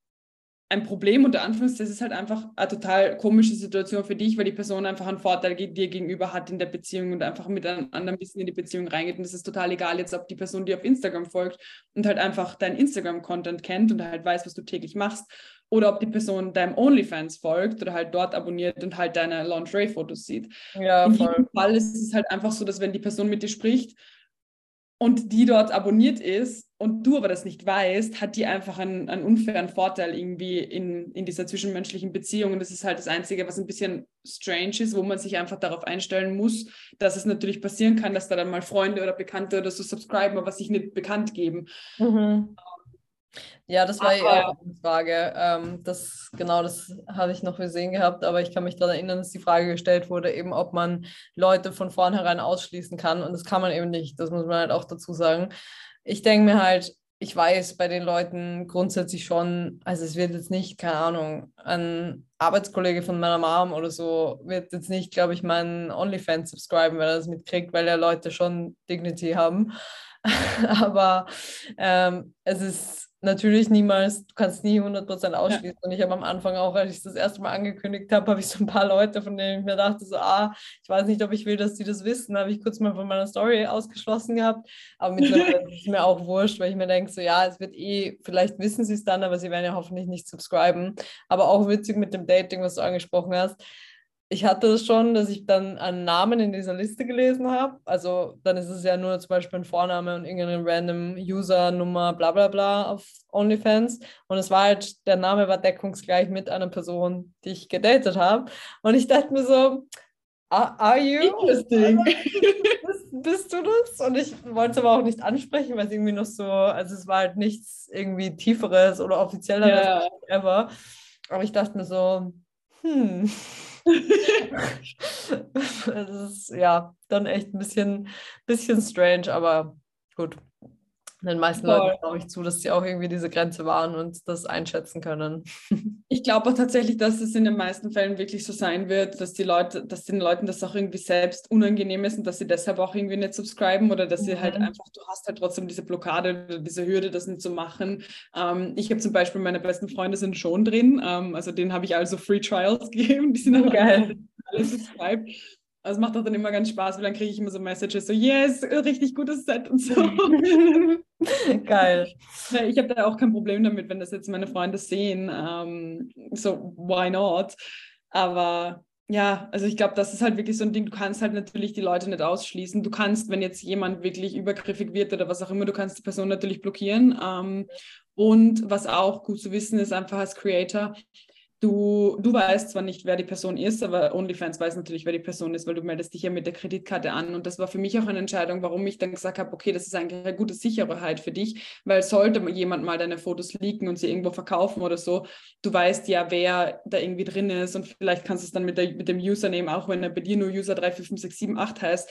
ein Problem unter Anführungszeichen, das ist halt einfach eine total komische Situation für dich, weil die Person einfach einen Vorteil dir gegenüber hat in der Beziehung und einfach mit einem anderen bisschen in die Beziehung reingeht. Und es ist total egal jetzt, ob die Person dir auf Instagram folgt und halt einfach dein Instagram-Content kennt und halt weiß, was du täglich machst oder ob die Person deinem OnlyFans folgt oder halt dort abonniert und halt deine Lingerie-Fotos sieht. Ja, in diesem Fall ist es halt einfach so, dass wenn die Person mit dir spricht und die dort abonniert ist und du aber das nicht weißt, hat die einfach einen, einen unfairen Vorteil irgendwie in, in dieser zwischenmenschlichen Beziehung. Und das ist halt das Einzige, was ein bisschen strange ist, wo man sich einfach darauf einstellen muss, dass es natürlich passieren kann, dass da dann mal Freunde oder Bekannte oder so subscriben, aber sich nicht bekannt geben. Mhm. Ja, das war ja auch eine Frage. Ähm, das, genau, das habe ich noch gesehen gehabt, aber ich kann mich daran erinnern, dass die Frage gestellt wurde, eben ob man Leute von vornherein ausschließen kann. Und das kann man eben nicht. Das muss man halt auch dazu sagen. ich denke mir halt, ich weiß bei den Leuten grundsätzlich schon, also es wird jetzt nicht, keine Ahnung, ein Arbeitskollege von meiner Mom oder so wird jetzt nicht, glaube ich, meinen OnlyFans subscriben, weil er das mitkriegt, weil ja Leute schon Dignity haben. Aber ähm, es ist natürlich niemals, du kannst nie 100% ausschließen. Ja. Und ich habe am Anfang auch, als ich das erste Mal angekündigt habe, habe ich so ein paar Leute, von denen ich mir dachte, so, ah, ich weiß nicht, ob ich will, dass die das wissen, habe ich kurz mal von meiner Story ausgeschlossen gehabt. Aber mittlerweile ist es mir auch wurscht, weil ich mir denke, so, ja, es wird eh, vielleicht wissen sie es dann, aber sie werden ja hoffentlich nicht subscriben. Aber auch witzig mit dem Dating, was du angesprochen hast ich hatte es schon, dass ich dann einen Namen in dieser Liste gelesen habe. Also dann ist es ja nur zum Beispiel ein Vorname und irgendeine random User-Nummer, bla bla bla auf OnlyFans. Und es war halt, der Name war deckungsgleich mit einer Person, die ich gedatet habe. Und ich dachte mir so, are, you? Interesting. bist, bist, du das? Und ich wollte es aber auch nicht ansprechen, weil es irgendwie noch so, also es war halt nichts irgendwie Tieferes oder Offizielleres yeah. ever. Aber ich dachte mir so, hm es ist ja dann echt ein bisschen, bisschen strange, aber gut. Den meisten Voll. Leuten glaube ich zu, dass sie auch irgendwie diese Grenze wahren und das einschätzen können. Ich glaube auch tatsächlich, dass es in den meisten Fällen wirklich so sein wird, dass die Leute, dass den Leuten das auch irgendwie selbst unangenehm ist und dass sie deshalb auch irgendwie nicht subscriben oder dass mhm. sie halt mhm. einfach, du hast halt trotzdem diese Blockade oder diese Hürde, das nicht zu machen. Ähm, ich habe zum Beispiel meine besten Freunde sind schon drin, ähm, also denen habe ich also Free Trials gegeben, die sind dann geil. Alle subscribed. Also es macht auch dann immer ganz Spaß, weil dann kriege ich immer so Messages, so yes, richtig gutes Set und so. Geil. Ich habe da auch kein Problem damit, wenn das jetzt meine Freunde sehen. Ähm, so, why not? Aber ja, also ich glaube, das ist halt wirklich so ein Ding, du kannst halt natürlich die Leute nicht ausschließen. Du kannst, wenn jetzt jemand wirklich übergriffig wird oder was auch immer, du kannst die Person natürlich blockieren. Ähm, und was auch gut zu wissen ist, einfach als Creator, Du, du weißt zwar nicht, wer die Person ist, aber OnlyFans weiß natürlich, wer die Person ist, weil du meldest dich ja mit der Kreditkarte an. Und das war für mich auch eine Entscheidung, warum ich dann gesagt habe, okay, das ist eigentlich eine gute Sicherheit für dich, weil sollte jemand mal deine Fotos leaken und sie irgendwo verkaufen oder so, du weißt ja, wer da irgendwie drin ist und vielleicht kannst du es dann mit, der, mit dem Username, auch wenn er bei dir nur User 34567 heißt,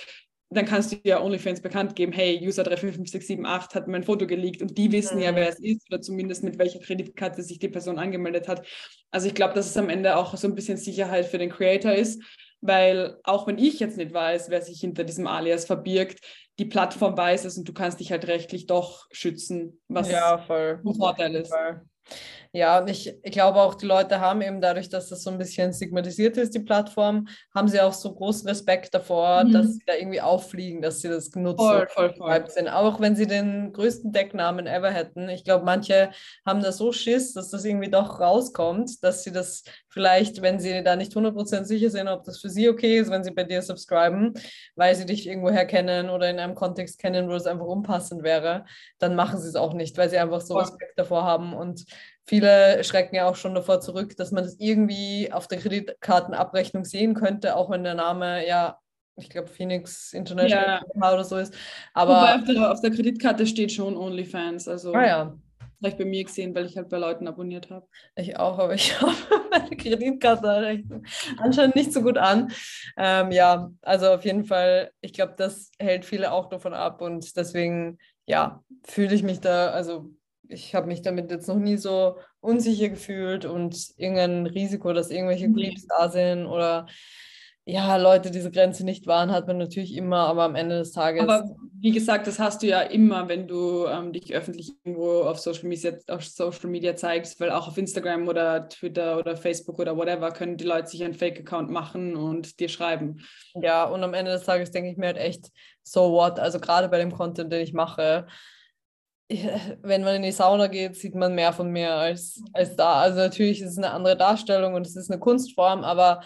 dann kannst du ja OnlyFans bekannt geben, hey, User 35578 hat mein Foto geleakt und die wissen mhm. ja, wer es ist oder zumindest mit welcher Kreditkarte sich die Person angemeldet hat. Also ich glaube, dass es am Ende auch so ein bisschen Sicherheit für den Creator ist, weil auch wenn ich jetzt nicht weiß, wer sich hinter diesem Alias verbirgt, die Plattform weiß es und du kannst dich halt rechtlich doch schützen, was ja, voll. ein Vorteil ist. Voll. Ja, und ich, ich glaube auch, die Leute haben eben dadurch, dass das so ein bisschen stigmatisiert ist, die Plattform, haben sie auch so großen Respekt davor, mhm. dass sie da irgendwie auffliegen, dass sie das nutzen. Voll, voll, voll. Sind. Auch wenn sie den größten Decknamen ever hätten. Ich glaube, manche haben da so Schiss, dass das irgendwie doch rauskommt, dass sie das vielleicht, wenn sie da nicht 100% sicher sind, ob das für sie okay ist, wenn sie bei dir subscriben, weil sie dich irgendwoher kennen oder in einem Kontext kennen, wo es einfach unpassend wäre, dann machen sie es auch nicht, weil sie einfach so Respekt davor haben und Viele schrecken ja auch schon davor zurück, dass man das irgendwie auf der Kreditkartenabrechnung sehen könnte, auch wenn der Name ja, ich glaube, Phoenix International ja. oder so ist. Aber Wobei auf der, auf der Kreditkarte steht schon OnlyFans. Also ah, ja. Vielleicht bei mir gesehen, weil ich halt bei Leuten abonniert habe. Ich auch, aber ich habe meine Kreditkarte anscheinend nicht so gut an. Ähm, ja, also auf jeden Fall, ich glaube, das hält viele auch davon ab und deswegen, ja, fühle ich mich da, also ich habe mich damit jetzt noch nie so unsicher gefühlt und irgendein Risiko, dass irgendwelche Creeps da sind oder ja, Leute diese Grenze nicht wahren, hat man natürlich immer, aber am Ende des Tages. Aber wie gesagt, das hast du ja immer, wenn du ähm, dich öffentlich irgendwo auf Social, Media, auf Social Media zeigst, weil auch auf Instagram oder Twitter oder Facebook oder whatever können die Leute sich einen Fake-Account machen und dir schreiben. Ja, und am Ende des Tages denke ich mir halt echt, so what, also gerade bei dem Content, den ich mache, wenn man in die Sauna geht, sieht man mehr von mir als, als da. Also natürlich ist es eine andere Darstellung und es ist eine Kunstform, aber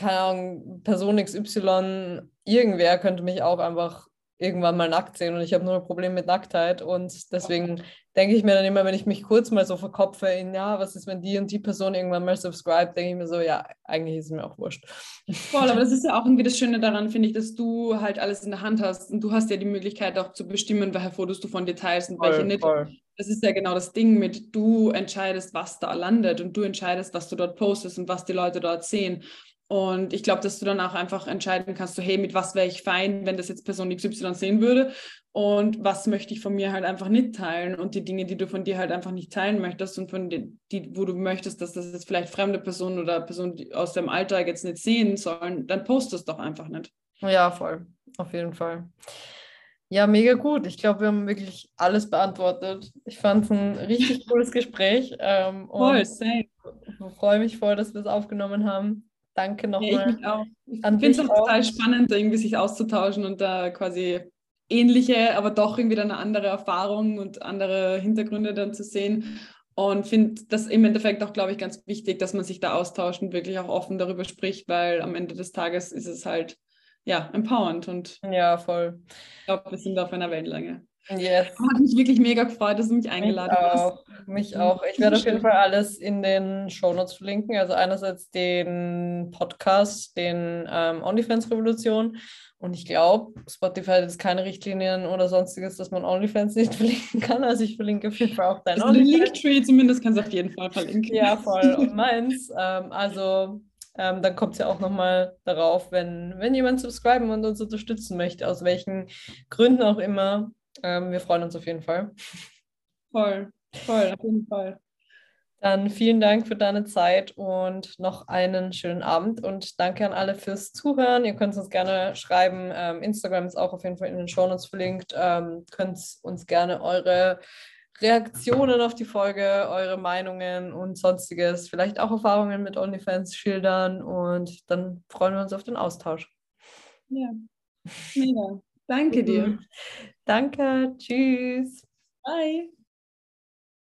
keine Ahnung, Person XY, irgendwer könnte mich auch einfach irgendwann mal nackt sehen und ich habe nur ein Problem mit Nacktheit und deswegen denke ich mir dann immer, wenn ich mich kurz mal so verkopfe in, ja, was ist, wenn die und die Person irgendwann mal subscribe, denke ich mir so, ja, eigentlich ist es mir auch wurscht. Voll, aber das ist ja auch irgendwie das Schöne daran, finde ich, dass du halt alles in der Hand hast und du hast ja die Möglichkeit auch zu bestimmen, welche Fotos du von dir teilst und voll, welche nicht. Voll. Das ist ja genau das Ding mit, du entscheidest, was da landet und du entscheidest, was du dort postest und was die Leute dort sehen. Und ich glaube, dass du dann auch einfach entscheiden kannst, so hey, mit was wäre ich fein, wenn das jetzt Person XY sehen würde und was möchte ich von mir halt einfach nicht teilen und die Dinge, die du von dir halt einfach nicht teilen möchtest und von die, die wo du möchtest, dass das jetzt vielleicht fremde Personen oder Personen aus dem Alltag jetzt nicht sehen sollen, dann post es doch einfach nicht. Ja, voll, auf jeden Fall. Ja, mega gut. Ich glaube, wir haben wirklich alles beantwortet. Ich fand es ein richtig cooles Gespräch. Ähm, voll, same. Ich freue mich voll, dass wir es aufgenommen haben. Danke nochmal. Ja, ich auch. Finde es total spannend, irgendwie sich auszutauschen und da quasi ähnliche, aber doch irgendwie dann eine andere Erfahrung und andere Hintergründe dann zu sehen. Und finde das im Endeffekt auch, glaube ich, ganz wichtig, dass man sich da austauscht und wirklich auch offen darüber spricht, weil am Ende des Tages ist es halt ja, empowernd und ja, voll. Ich glaube, wir sind auf einer Wellenlänge. Yes. Hat mich wirklich mega gefreut, dass du mich eingeladen mich auch, hast. Mich auch. Ich werde auf jeden Fall alles in den Shownotes verlinken. Also einerseits den Podcast, den ähm, OnlyFans-Revolution. Und ich glaube, Spotify hat jetzt keine Richtlinien oder sonstiges, dass man OnlyFans nicht verlinken kann. Also ich verlinke auf jeden Fall auch dein also OnlyFans. Den Linktree zumindest kannst du auf jeden Fall verlinken. Ja, voll. Und meins. Ähm, also ähm, dann kommt es ja auch nochmal darauf, wenn, wenn jemand subscriben und uns unterstützen möchte, aus welchen Gründen auch immer. Ähm, wir freuen uns auf jeden Fall. Voll, voll, auf jeden Fall. Dann vielen Dank für deine Zeit und noch einen schönen Abend und danke an alle fürs Zuhören. Ihr könnt uns gerne schreiben. Ähm, Instagram ist auch auf jeden Fall in den Show Notes verlinkt. Ähm, könnt uns gerne eure Reaktionen auf die Folge, eure Meinungen und sonstiges, vielleicht auch Erfahrungen mit OnlyFans schildern und dann freuen wir uns auf den Austausch. Ja, mega. Danke dir. Danke, tschüss. Bye.